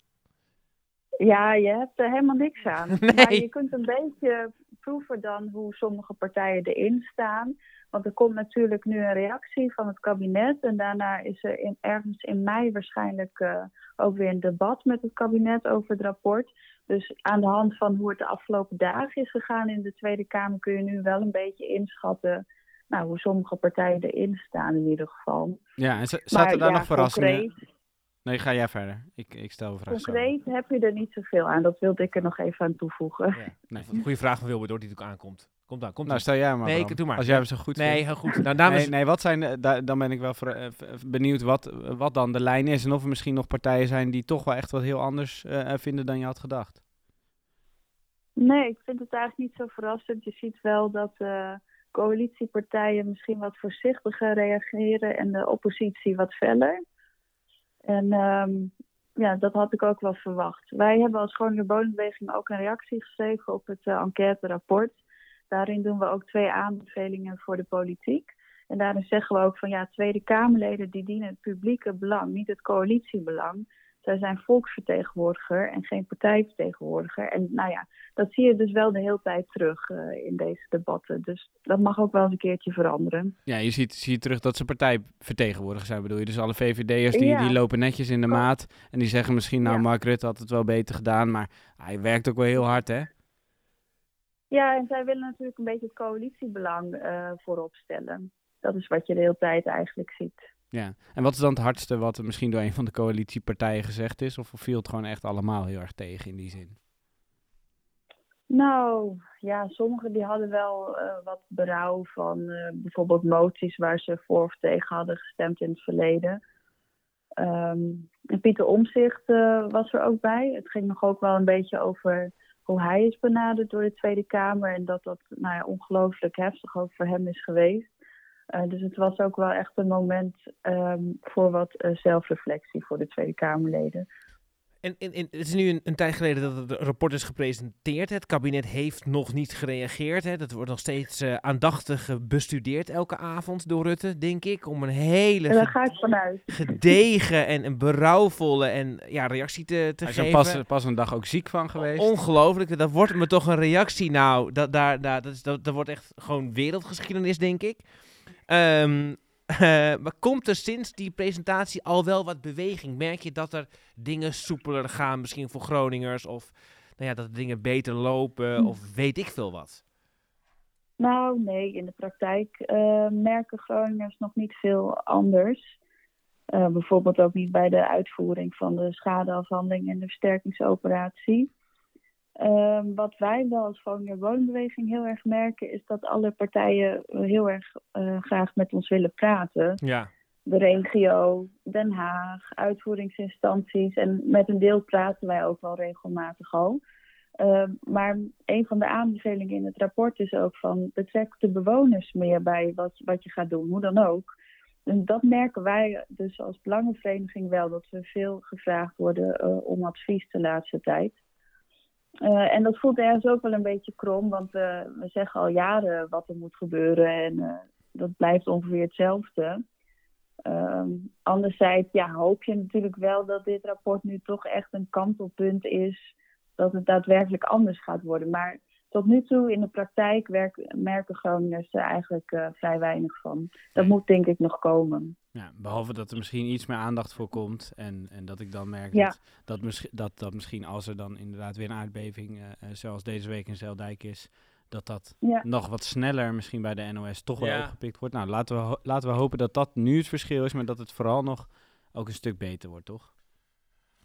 Ja, je hebt er helemaal niks aan. Nee. Maar je kunt een beetje proeven dan hoe sommige partijen erin staan. Want er komt natuurlijk nu een reactie van het kabinet. En daarna is er in, ergens in mei waarschijnlijk eh, ook weer een debat met het kabinet over het rapport. Dus aan de hand van hoe het de afgelopen dagen is gegaan in de Tweede Kamer kun je nu wel een beetje inschatten nou, hoe sommige partijen erin staan in ieder geval. Ja, en zaten daar ja, nog verrassingen? concreet- Nee, ga jij verder. Ik, ik stel een vraag. zo. Concreet heb je er niet zoveel aan. Dat wilde ik er nog even aan toevoegen. Nee. Goede vraag van Wilbert, hoor, die natuurlijk aankomt. Komt dan, komt Nou, dan. stel jij maar. Nee, ik- doe maar. Als jij hem zo goed Nee, vindt. heel goed. Nou, dames, Nee, nee, wat zijn, de- da- dan ben ik wel eh, v- benieuwd wat, wat dan de lijn is. En of er misschien nog partijen zijn die toch wel echt wat heel anders eh, vinden dan je had gedacht. Nee, ik vind het eigenlijk niet zo verrassend. Je ziet wel dat eh, coalitiepartijen misschien wat voorzichtiger reageren en de oppositie wat feller. En ehm, ja, dat had ik ook wel verwacht. Wij hebben als Groninger Bodembeweging ook een reactie geschreven op het uh, enquête-rapport. Daarin doen we ook twee aanbevelingen voor de politiek. En daarin zeggen we ook van ja, Tweede Kamerleden die dienen het publieke belang, niet het coalitiebelang. Zij zijn volksvertegenwoordiger en geen partijvertegenwoordiger. En nou ja, dat zie je dus wel de hele tijd terug uh, in deze debatten. Dus dat mag ook wel eens een keertje veranderen. Ja, je ziet, terug dat ze partijvertegenwoordiger zijn, bedoel je? Dus alle VVD'ers die, Ja. die lopen netjes in de maat. En die zeggen misschien, nou, Ja. Mark Rutte had het wel beter gedaan. Maar hij werkt ook wel heel hard, hè? Ja, en zij willen natuurlijk een beetje het coalitiebelang uh, voorop stellen. Dat is wat je de hele tijd eigenlijk ziet. Ja. En wat is dan het hardste wat er misschien door een van de coalitiepartijen gezegd is? Of viel het gewoon echt allemaal heel erg tegen in die zin? Nou, ja, sommigen die hadden wel uh, wat berouw van uh, bijvoorbeeld moties waar ze voor of tegen hadden gestemd in het verleden. Um, en Pieter Omzicht uh, was er ook bij. Het ging nog ook wel een beetje over hoe hij is benaderd door de Tweede Kamer. En dat dat nou ja, ongelooflijk heftig ook voor hem is geweest. Uh, dus het was ook wel echt een moment um, voor wat uh, zelfreflectie voor de Tweede Kamerleden. En, en, en, het is nu een, een, tijd geleden dat het rapport is gepresenteerd. Het kabinet heeft nog niet gereageerd. Hè. Dat wordt nog steeds uh, aandachtig bestudeerd elke avond door Rutte, denk ik. Om een hele Daar ga ik vanuit. gedegen en een berouwvolle en, ja, reactie te, te Hij geven. is er pas, pas een dag ook ziek van geweest. Ongelooflijk. Dat wordt me toch een reactie. Nou, dat, daar, daar, dat, is, dat, dat wordt echt gewoon wereldgeschiedenis, denk ik. Um, Eh, maar komt er sinds die presentatie al wel wat beweging? Merk je dat er dingen soepeler gaan, misschien voor Groningers? Of nou ja, dat dingen beter lopen? Hm. Of weet ik veel wat? Nou, nee, in de praktijk eh, merken Groningers nog niet veel anders. Eh, bijvoorbeeld ook niet bij de uitvoering van de schadeafhandeling en de versterkingsoperatie. Ehm, wat wij wel als Groninger Woningbeweging heel erg merken, is dat alle partijen heel erg eh, graag met ons willen praten. Ja. De regio, Den Haag, uitvoeringsinstanties. En met een deel praten wij ook wel regelmatig al. Ehm, maar een van de aanbevelingen in het rapport is ook van betrek de bewoners meer bij wat, wat je gaat doen, hoe dan ook. En dat merken wij dus als belangenvereniging wel, dat we veel gevraagd worden eh, om advies de laatste tijd. Eh, en dat voelt ergens ook wel een beetje krom, want eh, we zeggen al jaren wat er moet gebeuren en eh, dat blijft ongeveer hetzelfde. Ehm, anderzijds ja, hoop je natuurlijk wel dat dit rapport nu toch echt een kantelpunt is, dat het daadwerkelijk anders gaat worden. Maar tot nu toe in de praktijk merken Groningers er eigenlijk vrij weinig van. Dat moet denk ik nog komen. Ja, behalve dat er misschien iets meer aandacht voor komt. En, en dat ik dan merk Ja. dat, dat, misschien dat, dat misschien als er dan inderdaad weer een aardbeving, eh, eh, zoals deze week in Zeeldijk is, dat dat Ja. nog wat sneller misschien bij de NOS toch wel Ja. opgepikt wordt. Nou, laten we, laten we hopen dat dat nu het verschil is, maar dat het vooral nog ook een stuk beter wordt, toch?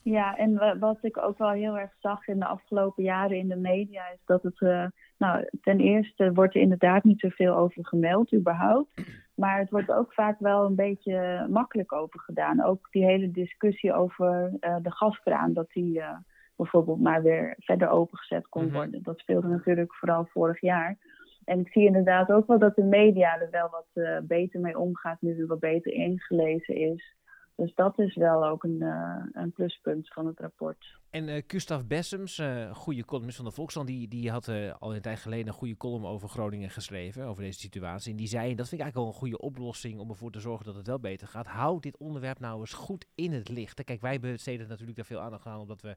Ja, en wa- wat ik ook wel heel erg zag in de afgelopen jaren in de media is dat het, eh, nou, ten eerste wordt er inderdaad niet zoveel over gemeld, überhaupt. Maar het wordt ook vaak wel een beetje makkelijk over gedaan. Ook die hele discussie over eh, de gaskraan, dat die eh, bijvoorbeeld maar weer verder opengezet kon Mhm. worden. Dat speelde natuurlijk vooral vorig jaar. En ik zie inderdaad ook wel dat de media er wel wat eh, beter mee omgaat, nu er wat beter ingelezen is. Dus dat is wel ook een, eh, een pluspunt van het rapport. En eh Gustav Bessems, eh goede columnist van de Volkskrant, die, die had al een tijd geleden een goede column over Groningen geschreven, over deze situatie. En die zei, en dat vind ik eigenlijk wel een goede oplossing om ervoor te zorgen dat het wel beter gaat. Hou dit onderwerp nou eens goed in het licht. Kijk, wij besteden natuurlijk daar veel aandacht aan, omdat we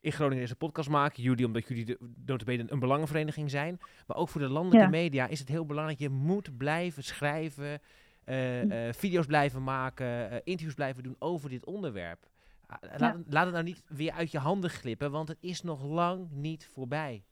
in Groningen deze podcast maken. Jullie, omdat jullie de, notabene een belangenvereniging zijn. Maar ook voor de landelijke Ja. media is het heel belangrijk. Je moet blijven schrijven, eh, eh, video's blijven maken, eh, interviews blijven doen over dit onderwerp. Ah, Laat, het- laat het nou niet weer uit je handen glippen, want het is nog lang niet voorbij.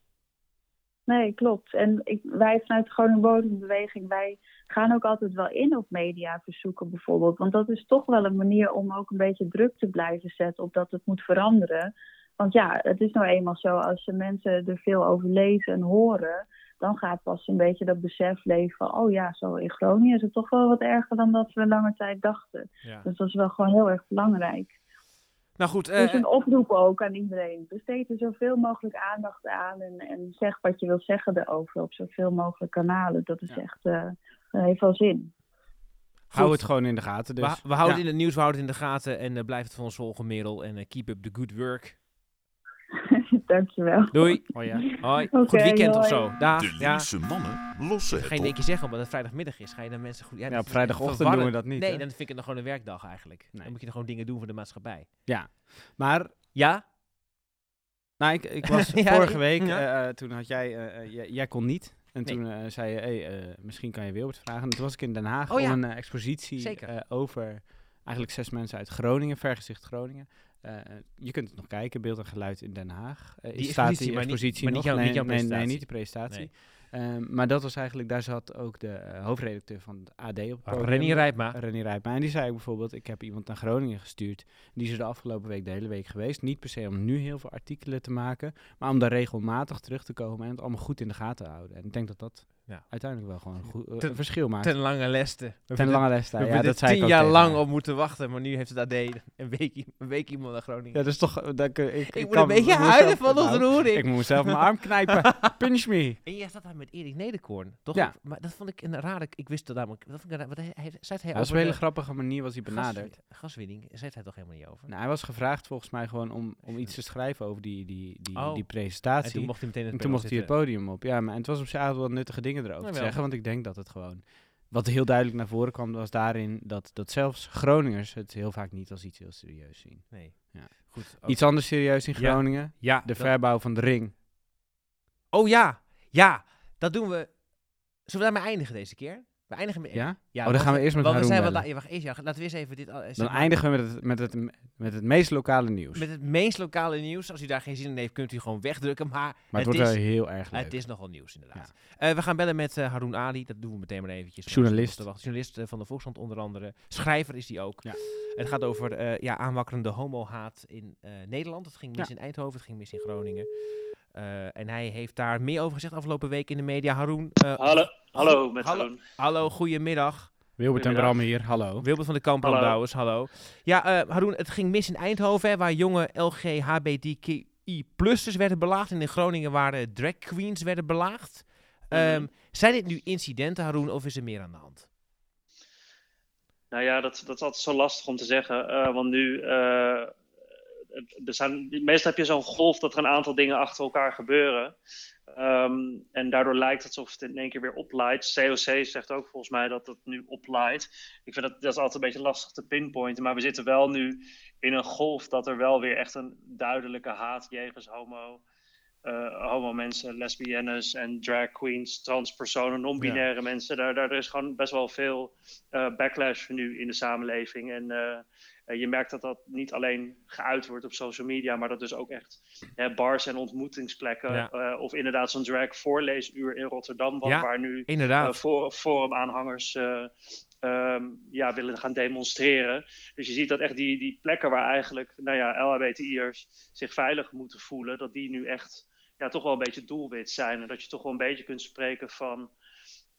Nee, klopt. En ik, wij vanuit de Groningen Bodembeweging, wij gaan ook altijd wel in op mediaverzoeken bijvoorbeeld. Want dat is toch wel een manier om ook een beetje druk te blijven zetten op dat het moet veranderen. Want ja, het is nou eenmaal zo, als de mensen er veel over lezen en horen, dan gaat pas een beetje dat besef leven van, oh ja, zo in Groningen is het toch wel wat erger dan dat we lange tijd dachten. Ja. Dus dat is wel gewoon heel erg belangrijk. Nou goed, Dus eh, een oproep ook aan iedereen. Besteed er zoveel mogelijk aandacht aan en, en zeg wat je wilt zeggen erover op zoveel mogelijk kanalen. Dat is Ja. echt, eh dat heeft wel zin. Hou het gewoon in de gaten dus. we, we houden Ja. in het nieuws, we houden het in de gaten en eh, blijf het van ons volgen, Merel. En eh, keep up the good work. Dankjewel. Doei. Oh ja. Hoi. Goed weekend of hoi. zo. Dag. De Ja. linkse mannen lossen Ga je het keer zeggen, omdat het vrijdagmiddag is, ga je dan mensen goed... Ja, dat op vrijdagochtend doen we dat niet, Nee, hè? dan vind ik het nog gewoon een werkdag eigenlijk. Nee. Dan moet je nog gewoon dingen doen voor de maatschappij. Ja, maar Ja? nou, ik, ik was Ja, vorige week, ja. eh, eh, toen had jij, eh, jij, jij kon niet. En Nee. toen zei je, hey, eh, misschien kan je Wilbert vragen. En toen was ik in Den Haag Oh ja. om een eh, expositie Zeker. eh, over eigenlijk zes mensen uit Groningen, Vergezicht Groningen. Eh, je kunt het nog kijken, beeld en geluid in Den Haag. Eh, Die is- staat expositie, die maar niet- expositie maar niet nog? jouw- nee, niet jouw nee, nee, presentatie. niet de presentatie. Nee. Ehm, maar dat was eigenlijk, daar zat ook de eh, hoofdredacteur van het AD op het podium. Rennie Rijpma. Rijpma. En die zei bijvoorbeeld, ik heb iemand naar Groningen gestuurd. Die is er de afgelopen week de hele week geweest. Niet per se om nu heel veel artikelen te maken, maar om daar regelmatig terug te komen en het allemaal goed in de gaten te houden. En ik denk dat dat Ja. uiteindelijk wel gewoon een, goed, Ten- een verschil maakt. Ten lange leste. Ten lange les. We Ja, dat zei ik tien ook jaar tegen lang op moeten wachten, maar nu heeft het AD een week, een week iemand naar Groningen. Ja, dat is toch... Dat, ik, ik, ik moet kan een beetje huilen van nou, ontroering. Ik moet mezelf mijn arm knijpen. Pinch me. En jij zat daar met Erik Nederkoorn, toch? Ja. Maar dat vond ik een rare... Ik wist dat namelijk... Dat vond ik wat hij, hij, zei hij Ja, op een hele grappige manier was hij benaderd. gaswinning? Zei hij toch helemaal niet over? Nou, hij was gevraagd volgens mij gewoon om, om iets te schrijven over die, die, die, Oh. die en presentatie. toen mocht hij meteen het En toen mocht hij het zitten. podium op. Ja, maar en het was op zich eigenlijk wel nuttige dingen erover Nou, te wel. zeggen. Want ik denk dat het gewoon... Wat heel duidelijk naar voren kwam, was daarin dat, dat zelfs Groningers het heel vaak niet als iets heel serieus zien. Nee. Ja. Goed. ook- Iets anders serieus in. Groningen. ja, De verbouw van de ring. Oh ja, ja, dat doen we. Zullen we daarmee eindigen deze keer? We eindigen met... Ja? ja oh, dan gaan we eerst met want we zijn ja, wacht, eerst, ja, laten we eens even dit... al- zeg Dan eindigen we met het, met, het, met het meest lokale nieuws. Met het meest lokale nieuws. Als u daar geen zin in heeft, kunt u gewoon wegdrukken. Maar, maar het, wordt is, wel heel erg leuk. het is nogal nieuws, inderdaad. Eh, we gaan bellen met eh Haroon Ali. Dat doen we meteen maar eventjes. Journalist. Te wachten. Journalist eh, van de Volkskrant onder andere. Schrijver is die ook. Ja. Het gaat over ja, aanwakkerende homohaat in Nederland. Het ging mis in Eindhoven, het ging mis in Groningen. Eh, en hij heeft daar meer over gezegd afgelopen week in de media. Haroon. eh, Hallo, hallo met hallo, Haroon. Hallo, goedemiddag. Wilbert en. Bram hier, hallo. Wilbert van de Kamp Hallo. Hallo. Ja, eh Haroon, het ging mis in Eindhoven, hè, waar jonge LGHBTQI-plussers werden belaagd. En in Groningen waar eh, drag queens werden belaagd. Ehm, Mhm. Zijn dit nu incidenten, Haroon, of is er meer aan de hand? Nou ja, dat, dat is altijd zo lastig om te zeggen. eh, want nu, eh, er zijn, meestal heb je zo'n golf dat er een aantal dingen achter elkaar gebeuren. Ehm, en daardoor lijkt het alsof het in één keer weer oplaait. COC zegt ook volgens mij dat het nu oplaait. Ik vind dat, dat is altijd een beetje lastig te pinpointen. Maar we zitten wel nu in een golf dat er wel weer echt een duidelijke haat jegens homo, eh, homo mensen, lesbiennes en drag queens, transpersonen, non-binaire mensen. Daar, daar er is gewoon best wel veel eh, backlash nu in de samenleving. En eh, je merkt dat dat niet alleen geuit wordt op social media, maar dat dus ook echt hè, bars en ontmoetingsplekken. Ja. eh, of inderdaad zo'n drag voorleesuur in Rotterdam, Ja, waar nu inderdaad. eh, for- forumaanhangers eh, ehm, ja, willen gaan demonstreren. Dus je ziet dat echt die, die plekken waar eigenlijk nou ja, LHBTI'ers zich veilig moeten voelen, dat die nu echt ja, toch wel een beetje doelwit zijn. En dat je toch wel een beetje kunt spreken van.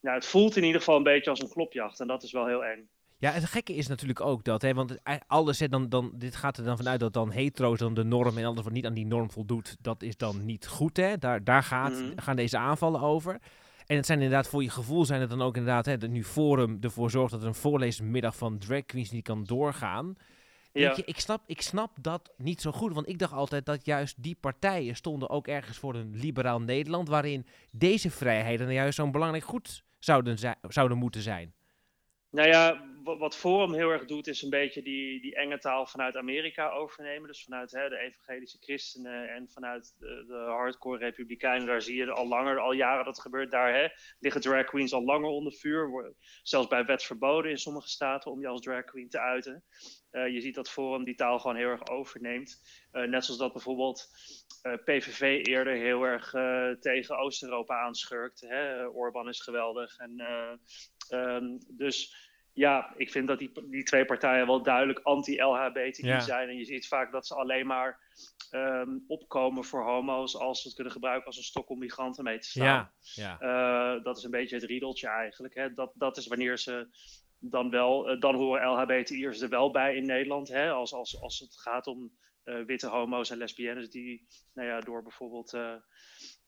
Nou, het voelt in ieder geval een beetje als een klopjacht. En dat is wel heel eng. Ja, het gekke is natuurlijk ook dat, hè, want ei- alles, hè, dan, dan, dit gaat er dan vanuit dat dan hetero's dan de norm en alles wat niet aan die norm voldoet, dat is dan niet goed, hè. Daar, daar gaat, Mhm. gaan deze aanvallen over. En het zijn inderdaad, voor je gevoel zijn het dan ook inderdaad, hè, dat nu Forum ervoor zorgt dat er een voorleesmiddag van drag queens niet kan doorgaan. Ja. Je, ik, snap, ik snap dat niet zo goed, want ik dacht altijd dat juist die partijen stonden ook ergens voor een liberaal Nederland, waarin deze vrijheden nou juist zo'n belangrijk goed zouden, zouden moeten zijn. Nou ja, wat Forum heel erg doet, is een beetje die, die enge taal vanuit Amerika overnemen. Dus vanuit hè, de evangelische christenen en vanuit de, hardcore republikeinen. Daar zie je al langer, al jaren dat gebeurt. Daar hè, liggen drag queens al langer onder vuur. Zelfs bij wet verboden in sommige staten om je als drag queen te uiten. Eh, je ziet dat Forum die taal gewoon heel erg overneemt. Eh, net zoals dat bijvoorbeeld eh, PVV eerder heel erg tegen Oost-Europa aanschurkt. Hè? Orbán is geweldig. En, eh, ehm, dus ja, ik vind dat die, die twee partijen wel duidelijk anti-LHBTI Ja. zijn. En je ziet vaak dat ze alleen maar ehm, opkomen voor homo's als ze het kunnen gebruiken als een stok om migranten mee te staan. Ja, ja. Eh, dat is een beetje het riedeltje eigenlijk. Hè. Dat, dat is wanneer ze dan wel, eh, dan horen LHBTI'ers er wel bij in Nederland. Hè. Als, als, als het gaat om eh, witte homo's en lesbiennes die nou ja, door bijvoorbeeld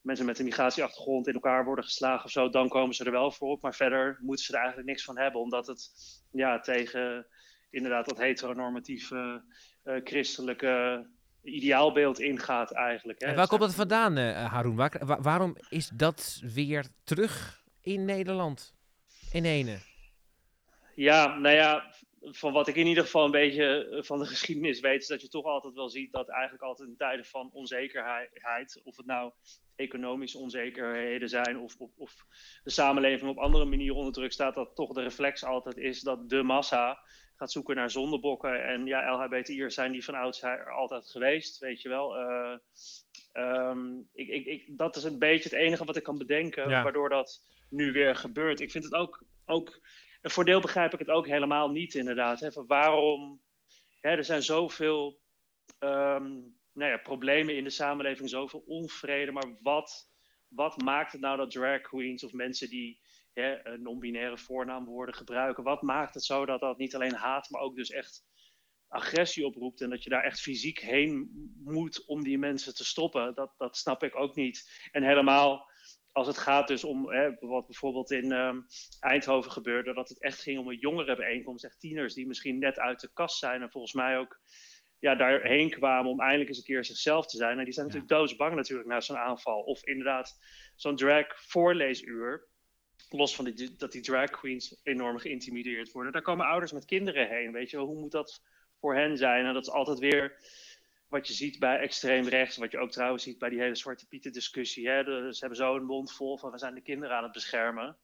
mensen met een migratieachtergrond in elkaar worden geslagen of zo, dan komen ze er wel voor op. Maar verder moeten ze er eigenlijk niks van hebben, omdat het ja, tegen inderdaad dat heteronormatieve eh, christelijke ideaalbeeld ingaat eigenlijk. Hè. En waar komt dat vandaan, eh Haroon? Waar- wa- waarom is dat weer terug in Nederland? In ene. Ja, nou ja, van wat ik in ieder geval een beetje eh, van de geschiedenis weet, is dat je toch altijd wel ziet dat eigenlijk altijd in tijden van onzekerheid, of het nou economische onzekerheden zijn of, of, of de samenleving op andere manieren onder druk staat, dat toch de reflex altijd is dat de massa gaat zoeken naar zondebokken. En ja, LHBTI'ers zijn die van oudsher altijd geweest, weet je wel. Eh, ehm, ik, ik, ik, dat is een beetje het enige wat ik kan bedenken, Ja. waardoor dat nu weer gebeurt. Ik vind het ook, ook voor deel begrijp ik het ook helemaal niet, inderdaad. Hè, waarom, hè, er zijn zoveel ehm, nou ja, problemen in de samenleving, zoveel onvrede, maar wat, wat maakt het nou dat drag queens of mensen die hè, een non-binaire voornaamwoorden gebruiken, wat maakt het zo dat dat niet alleen haat, maar ook dus echt agressie oproept en dat je daar echt fysiek heen moet om die mensen te stoppen, dat, dat snap ik ook niet. En helemaal als het gaat dus om hè, wat bijvoorbeeld in ehm, Eindhoven gebeurde, dat het echt ging om een jongerenbijeenkomst, echt tieners die misschien net uit de kast zijn en volgens mij ook ja, daarheen kwamen om eindelijk eens een keer zichzelf te zijn. En die zijn natuurlijk doodsbang natuurlijk na zo'n aanval. Of inderdaad zo'n drag voorleesuur, los van die, dat die drag queens enorm geïntimideerd worden. Daar komen ouders met kinderen heen, weet je wel. Hoe moet dat voor hen zijn? En dat is altijd weer wat je ziet bij extreem rechts, wat je ook trouwens ziet bij die hele Zwarte Pieten discussie. Hè? Ze hebben zo een mond vol van we zijn de kinderen aan het beschermen.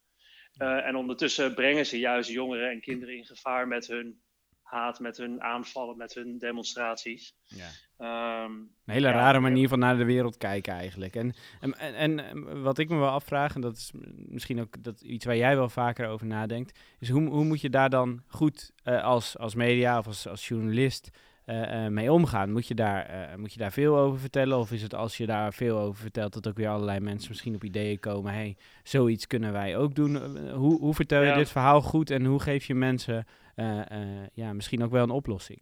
Eh, en ondertussen brengen ze juist jongeren en kinderen in gevaar met hun haat, met hun aanvallen, met hun demonstraties. Ja. Ehm, Een hele ja, rare manier van naar de wereld kijken eigenlijk. En, en, en, en wat ik me wel afvraag, en dat is misschien ook dat iets waar jij wel vaker over nadenkt, is hoe, hoe moet je daar dan goed eh, als, als media of als, als journalist mee omgaan? Moet je, daar, eh, moet je daar veel over vertellen? Of is het als je daar veel over vertelt, dat ook weer allerlei mensen misschien op ideeën komen, hey, zoiets kunnen wij ook doen. Eh, hoe, hoe vertel je Ja. dit verhaal goed en hoe geef je mensen eh, eh, ja, misschien ook wel een oplossing?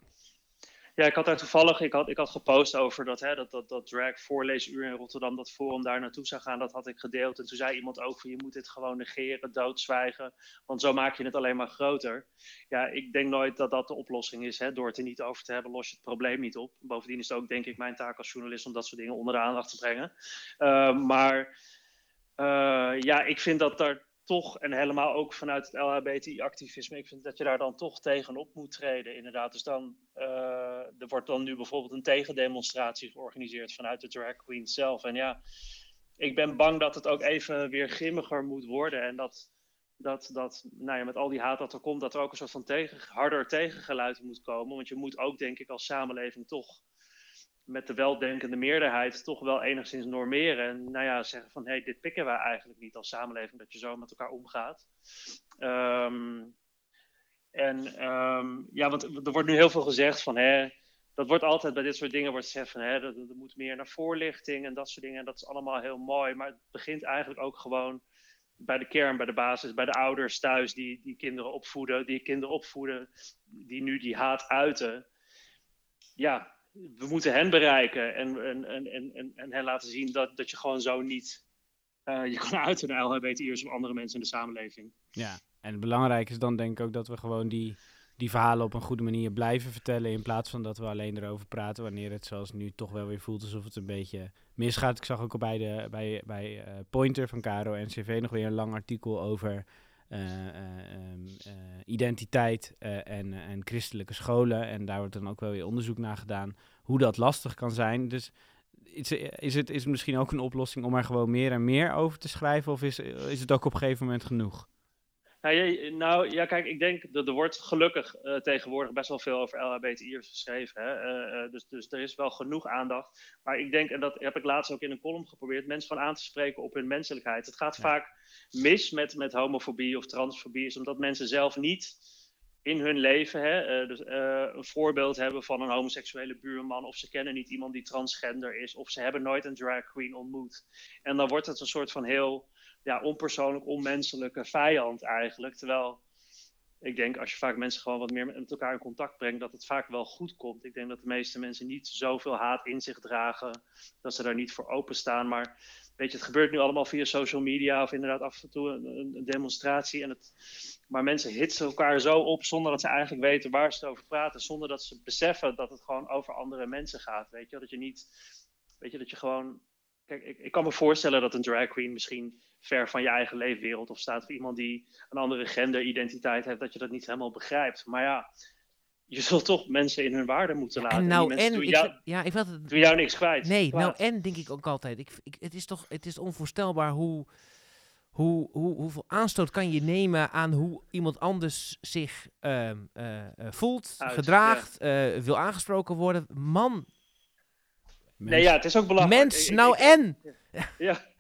Ja, ik had daar toevallig, ik had, ik had gepost over dat, hè, dat, dat, dat drag voorleesuur in Rotterdam, dat forum daar naartoe zou gaan, dat had ik gedeeld. En toen zei iemand ook van je moet dit gewoon negeren, doodzwijgen, want zo maak je het alleen maar groter. Ja, ik denk nooit dat dat de oplossing is. Hè. Door het er niet over te hebben, los je het probleem niet op. Bovendien is het ook denk ik mijn taak als journalist om dat soort dingen onder de aandacht te brengen. Uh, maar uh, ja, ik vind dat daar toch, en helemaal ook vanuit het LHBTI-activisme, ik vind dat je daar dan toch tegenop moet treden, inderdaad. Dus dan, uh, er wordt dan nu bijvoorbeeld een tegendemonstratie georganiseerd vanuit de drag queen zelf. En ja, ik ben bang dat het ook even weer grimmiger moet worden en dat, dat, dat nou ja, met al die haat dat er komt, dat er ook een soort van harder tegengeluid moet komen. Want je moet ook, denk ik, als samenleving toch met de weldenkende meerderheid toch wel enigszins normeren. En nou ja, zeggen van hé, hey, dit pikken wij eigenlijk niet als samenleving, dat je zo met elkaar omgaat. Um, en um, ja, want er wordt nu heel veel gezegd van hé, dat wordt altijd bij dit soort dingen wordt gezegd van hé, er, er moet meer naar voorlichting en dat soort dingen. En dat is allemaal heel mooi, maar het begint eigenlijk ook gewoon bij de kern, bij de basis, bij de ouders thuis die, die kinderen opvoeden, die kinderen opvoeden, die nu die haat uiten. Ja, we moeten hen bereiken en, en, en, en, en hen laten zien dat, dat je gewoon zo niet uh, je kan uiten naar LHBTI'ers of andere mensen in de samenleving. Ja, en het belangrijke is dan denk ik ook dat we gewoon die, die verhalen op een goede manier blijven vertellen. In plaats van dat we alleen erover praten wanneer het zoals nu toch wel weer voelt alsof het een beetje misgaat. Ik zag ook al bij, de, bij, bij uh, Pointer van Caro NCV nog weer een lang artikel over um, identiteit en, en christelijke scholen. En daar wordt dan ook wel weer onderzoek naar gedaan hoe dat lastig kan zijn. Dus is, is, het, is misschien ook een oplossing om er gewoon meer en meer over te schrijven? Of is, is het ook op een gegeven moment genoeg? Nou ja, nou, ja kijk, ik denk dat er wordt gelukkig uh, tegenwoordig best wel veel over LHBTI'ers geschreven. Hè? Uh, uh, dus, dus er is wel genoeg aandacht. Maar ik denk, en dat heb ik laatst ook in een column geprobeerd, mensen van aan te spreken op hun menselijkheid. Het gaat ja. vaak mis met, met homofobie of transfobie, is omdat mensen zelf niet in hun leven hè, dus, een voorbeeld hebben van een homoseksuele buurman, of ze kennen niet iemand die transgender is, of ze hebben nooit een drag queen ontmoet. En dan wordt het een soort van heel ja, onpersoonlijk, onmenselijke vijand eigenlijk. Terwijl ik denk als je vaak mensen gewoon wat meer met elkaar in contact brengt, dat het vaak wel goed komt. Ik denk dat de meeste mensen niet zoveel haat in zich dragen, dat ze daar niet voor openstaan. Maar weet je, het gebeurt nu allemaal via social media of inderdaad af en toe een, een demonstratie. En het, maar mensen hitsen elkaar zo op zonder dat ze eigenlijk weten waar ze het over praten. Zonder dat ze beseffen dat het gewoon over andere mensen gaat. Weet je, dat je niet, weet je, dat je gewoon. Kijk, ik, ik kan me voorstellen dat een drag queen misschien ver van je eigen leefwereld of staat. Of iemand die een andere genderidentiteit heeft, dat je dat niet helemaal begrijpt. Maar ja, je zult toch mensen in hun waarde moeten laten. En nou, en, en ik, jou, ja, ik het, jou niks kwijt. Nee, nou en denk ik ook altijd. Ik, ik, het is toch het is onvoorstelbaar hoe, hoe, hoe, hoeveel aanstoot kan je nemen aan hoe iemand anders zich uh, uh, voelt, Uit, gedraagt, ja. uh, wil aangesproken worden. Man. Nee, ja, het is ook belangrijk. Mens, ik, nou ik, en. Ja, ja.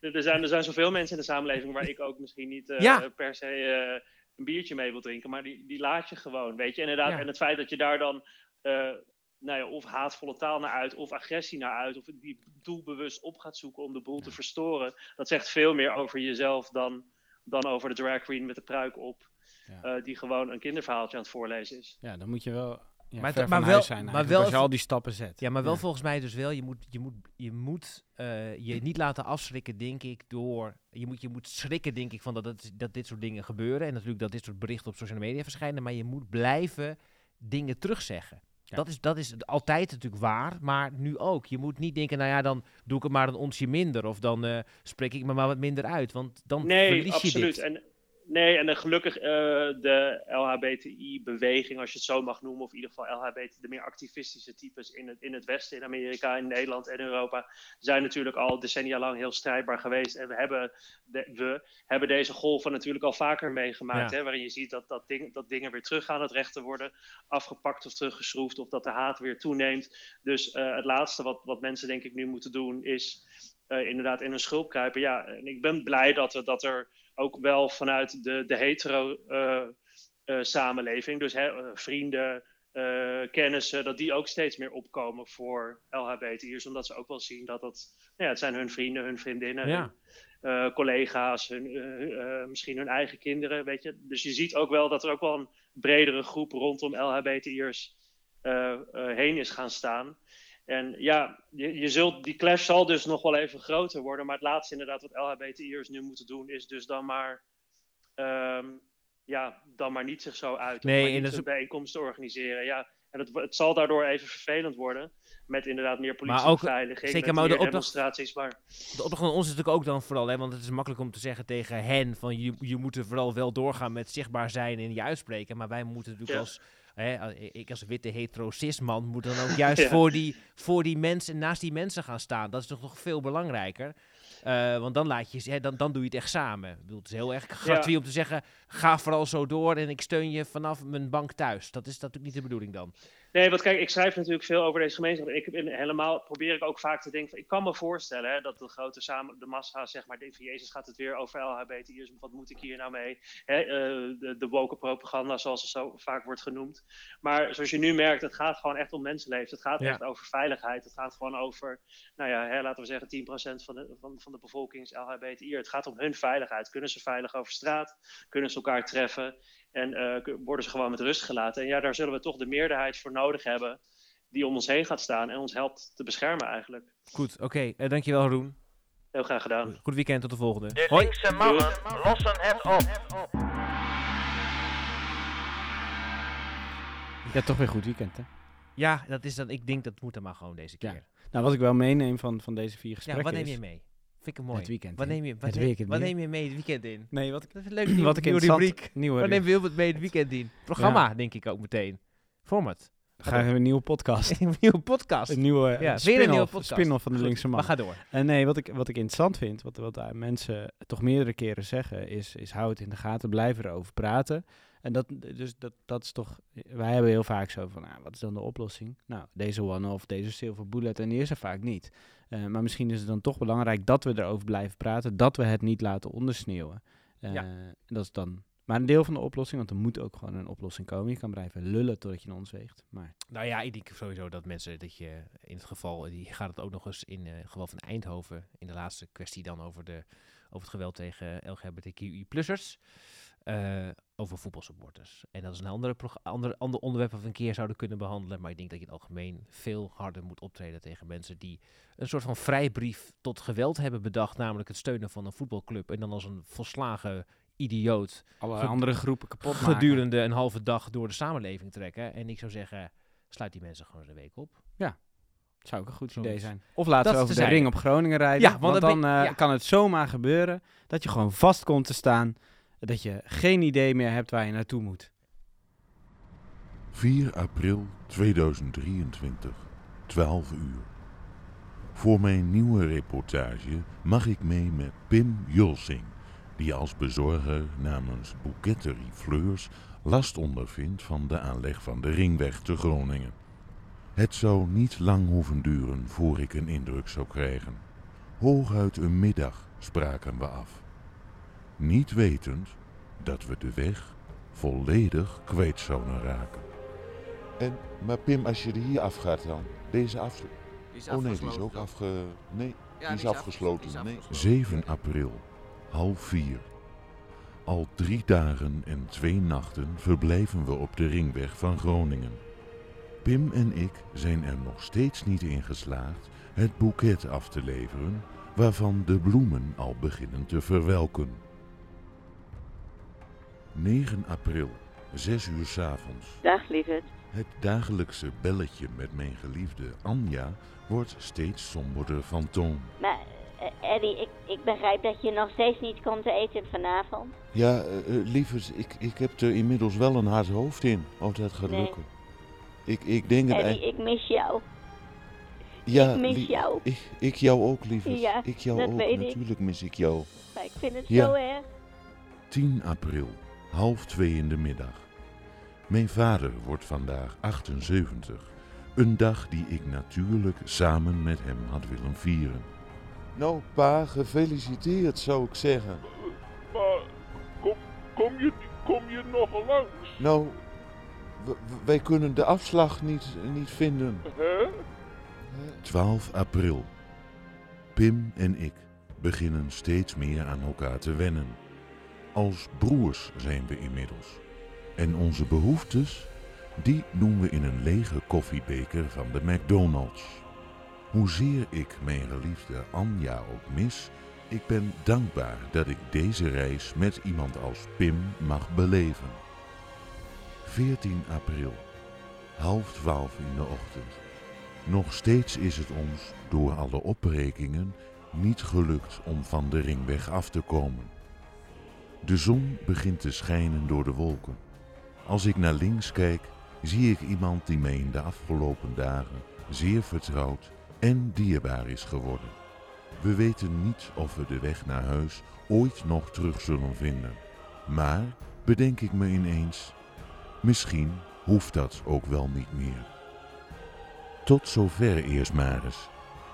Er, zijn, er zijn zoveel mensen in de samenleving waar ik ook misschien niet uh, ja. per se uh, een biertje mee wil drinken, maar die, die laat je gewoon, weet je. Inderdaad, ja. en het feit dat je daar dan uh, nou ja, of haatvolle taal naar uit, of agressie naar uit, of die doelbewust op gaat zoeken om de boel te verstoren, dat zegt veel meer over jezelf dan, dan over de drag queen met de pruik op, die gewoon een kinderverhaaltje aan het voorlezen is. Ja, dan moet je wel ja, maar, ver maar wel, zijn maar wel als je al die stappen zet. Ja, maar wel ja. volgens mij dus wel. Je moet je, moet, je, moet, uh, je niet laten afschrikken, denk ik, door... Je moet, je moet schrikken, denk ik, van dat, dat, dat dit soort dingen gebeuren. En natuurlijk dat dit soort berichten op social media verschijnen. Maar je moet blijven dingen terugzeggen. Ja. Dat, is, dat is altijd natuurlijk waar, maar nu ook. Je moet niet denken, nou ja, dan doe ik het maar een onsje minder. Of dan uh, spreek ik me maar wat minder uit. Want dan nee, verlies absoluut. je dit. En nee, en gelukkig uh, de LHBTI-beweging, als je het zo mag noemen, of in ieder geval LHBT, de meer activistische types in het, in het Westen, in Amerika, in Nederland en Europa, zijn natuurlijk al decennia lang heel strijdbaar geweest. En we hebben, de, we hebben deze golven natuurlijk al vaker meegemaakt, Ja. hè, waarin je ziet dat, dat, ding, dat dingen weer terug aan het rechten worden afgepakt of teruggeschroefd, of dat de haat weer toeneemt. Dus uh, het laatste wat, wat mensen denk ik nu moeten doen is uh, inderdaad in hun schulp kruipen. Ja, en ik ben blij dat, dat er ook wel vanuit de, de hetero uh, uh, samenleving, dus hè, vrienden, kennissen, dat die ook steeds meer opkomen voor LHBTI'ers, omdat ze ook wel zien dat dat, nou ja, het zijn hun vrienden, hun vriendinnen, Ja. collega's, hun, misschien hun eigen kinderen, weet je. Dus je ziet ook wel dat er ook wel een bredere groep rondom LHBTI'ers heen is gaan staan. En ja, je, je zult, die clash zal dus nog wel even groter worden. Maar het laatste inderdaad wat LHBTI'ers nu moeten doen... is dus dan maar, um, ja, dan maar niet zich zo uit. Nee, of en maar dat niet is een bijeenkomst organiseren. Ja, en het, het zal daardoor even vervelend worden. Met inderdaad meer politiebeveiliging, zeker, maar de opdracht- demonstraties. Maar De opdracht van ons is natuurlijk ook dan vooral, hè, want het is makkelijk om te zeggen tegen hen van je, je moet er vooral wel doorgaan met zichtbaar zijn en je uitspreken. Maar wij moeten natuurlijk Ja. als, hè, ik als witte hetero cis-man moet dan ook juist Ja. voor, die, voor die mensen, naast die mensen gaan staan. Dat is toch nog veel belangrijker. Eh, want dan, laat je, hè, dan, dan doe je het echt samen. Ik bedoel, het is heel erg gratuit om te zeggen, ga vooral zo door en ik steun je vanaf mijn bank thuis. Dat is natuurlijk niet de bedoeling dan. Nee, want kijk, ik schrijf natuurlijk veel over deze gemeenschap. Ik helemaal probeer ik ook vaak te denken. Van, ik kan me voorstellen hè, dat de grote samen, de massa zeg maar van Jezus gaat het weer over LHBTI'ers. Wat moet ik hier nou mee? Hè, eh, de, de woke propaganda, zoals het zo vaak wordt genoemd. Maar zoals je nu merkt, het gaat gewoon echt om mensenleven. Het gaat Ja. echt over veiligheid. Het gaat gewoon over, nou ja, hè, laten we zeggen 10% van de, van, van de bevolking is LHBTI'er. Het gaat om hun veiligheid. Kunnen ze veilig over straat? Kunnen ze elkaar treffen? En eh, worden ze gewoon met rust gelaten. En ja, daar zullen we toch de meerderheid voor nodig hebben. Die om ons heen gaat staan en ons helpt te beschermen eigenlijk. Goed, oké. eh, dankjewel Roen. Heel graag gedaan. Goed weekend, tot de volgende. De Hoi. linkse mannen lossen het op. Ja, toch weer goed weekend, hè? Ja, dat is dan, ik denk dat moet dan maar gewoon deze keer. Ja. Nou, wat ik wel meeneem van, van deze vier Ja, gesprekken wat neem je mee? Vind ik een mooi. Het weekend Wat in. neem je, wat Het neem, weekend wat in. neem je mee het weekend in? Nee, wat ik, Dat is een leuke nieuwe, wat ik nieuwe interessant... rubriek. Nieuwe Wat neem je mee het weekend in? Programma, denk ik ook meteen. Format. Gaan we een nieuwe podcast. een nieuwe podcast. Een nieuwe Ja, weer een nieuwe podcast. spin-off van de Goed, linkse man. Maar ga door. En nee, wat ik, wat ik interessant vind, wat, wat mensen toch meerdere keren zeggen, is, is hou het in de gaten, blijf erover praten. En dat, dus dat, dat is toch, wij hebben heel vaak zo van, nou, wat is dan de oplossing? Nou, deze one-off, deze silver bullet, en die is er vaak niet. Eh, maar misschien is het dan toch belangrijk dat we erover blijven praten, dat we het niet laten ondersneeuwen. Eh, Ja. Dat is dan maar een deel van de oplossing, want er moet ook gewoon een oplossing komen. Je kan blijven lullen totdat je naar ons weegt, maar... Nou ja, ik denk sowieso dat mensen, dat je in het geval, die gaat het ook nog eens in het geval van Eindhoven, in de laatste kwestie dan over, de, over het geweld tegen LGBTQI-plussers, eh, over voetbalsupporters. En dat is een andere, ander, ander onderwerp dat we een keer zouden kunnen behandelen, maar ik denk dat je in het algemeen veel harder moet optreden tegen mensen die een soort van vrijbrief tot geweld hebben bedacht, namelijk het steunen van een voetbalclub en dan als een volslagen idioot Alle andere groepen kapot maken. gedurende een halve dag door de samenleving trekken. En ik zou zeggen, sluit die mensen gewoon een week op. Zou ook een goed idee zijn. Of laten Dat we over de ring op Groningen rijden. Ja, want want dan eh, ja. kan het zomaar gebeuren dat je gewoon vast komt te staan. Dat je geen idee meer hebt waar je naartoe moet. 4 april 2023, 12 uur. Voor mijn nieuwe reportage mag ik mee met Pim Julsing, die als bezorger namens Bouquetterie Fleurs last ondervindt van de aanleg van de ringweg te Groningen. Het zou niet lang hoeven duren voor ik een indruk zou krijgen. Hooguit een middag spraken we af. Niet wetend dat we de weg volledig kwijt zouden raken. En, maar Pim, als je er hier afgaat dan, deze af... oh nee, die is ook afge... Nee, die is afgesloten. Nee. 7 april, half vier. Al drie dagen en twee nachten verblijven we op de ringweg van Groningen. Pim en ik zijn er nog steeds niet in geslaagd het boeket af te leveren waarvan de bloemen al beginnen te verwelken. 9 april, 6 uur 's avonds. Dag lieverd. Het dagelijkse belletje met mijn geliefde Anja wordt steeds somberder van toon. Maar Eh, Eddie, ik, ik begrijp dat je nog steeds niet komt te eten vanavond. Ja, uh, lieverd, ik, ik heb er inmiddels wel een hard hoofd in. Of dat gaat Nee. lukken. Ik, ik denk het Eddie, ik mis jou. Ja, ik mis jou. Ik, ik jou ook, lieverd. Ja, ik jou dat ook. weet ik. Natuurlijk mis ik jou. Maar ik vind het Ja. zo erg. 10 april, half twee in de middag. Mijn vader wordt vandaag 78. Een dag die ik natuurlijk samen met hem had willen vieren. Nou, pa, gefeliciteerd zou ik zeggen. Maar kom, kom, je, kom je nog langs? Nou, wij kunnen de afslag niet, niet vinden. Hè? 12 april. Pim en ik beginnen steeds meer aan elkaar te wennen. Als broers zijn we inmiddels. En onze behoeftes, die doen we in een lege koffiebeker van de McDonald's. Hoezeer ik mijn geliefde Anja ook mis, ik ben dankbaar dat ik deze reis met iemand als Pim mag beleven. 14 april, half twaalf in de ochtend. Nog steeds is het ons, door alle opbrekingen, niet gelukt om van de ringweg af te komen. De zon begint te schijnen door de wolken. Als ik naar links kijk, zie ik iemand die mij in de afgelopen dagen zeer vertrouwd en dierbaar is geworden. We weten niet of we de weg naar huis ooit nog terug zullen vinden. Maar, bedenk ik me ineens, misschien hoeft dat ook wel niet meer. Tot zover eerst maar eens.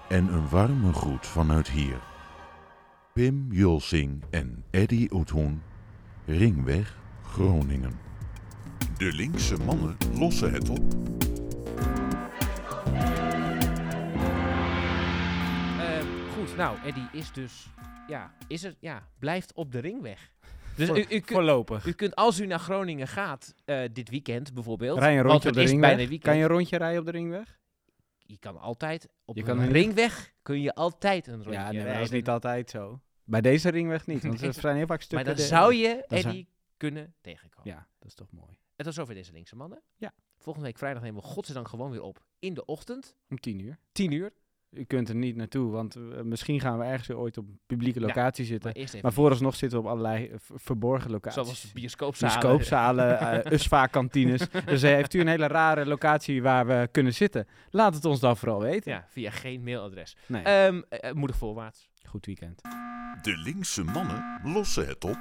En een warme groet vanuit hier. Pim Julsing en Eddy Oethoen, Ringweg, Groningen. De linkse mannen lossen het op. nou, Eddie is dus, ja, is er, ja, blijft op de ringweg. Dus Voor- u, u, kunt- voorlopig. U kunt, als u naar Groningen gaat, eh, dit weekend bijvoorbeeld. Rij een want rondje op de ringweg. weekend. Kan je een rondje rijden op de ringweg? Je kan altijd, op Je een kan een- ringweg kun je altijd een rondje Ja, nee, maar rijden. dat is niet altijd zo. Bij deze ringweg niet, want er zijn heel vaak Maar stukken... dan de- zou je dan zou- Eddie kunnen tegenkomen. Ja, dat is toch mooi. En tot zover deze linkse mannen. Ja. Volgende week vrijdag nemen we godzijdank gewoon weer op in de ochtend. Om tien uur. 10 uur. U kunt er niet naartoe, want eh, misschien gaan we ergens weer ooit op publieke Ja, locatie zitten. maar eerst even Maar vooralsnog zitten we op allerlei eh, verborgen locaties. Zoals bioscoopzalen. Bioscoopzalen, eh USFA-kantines. dus heeft u een hele rare locatie waar we kunnen zitten? Laat het ons dan vooral weten. Ja, via geen mailadres. Nee. Ehm, eh, moedig voorwaarts. Goed weekend. De linkse mannen lossen het op.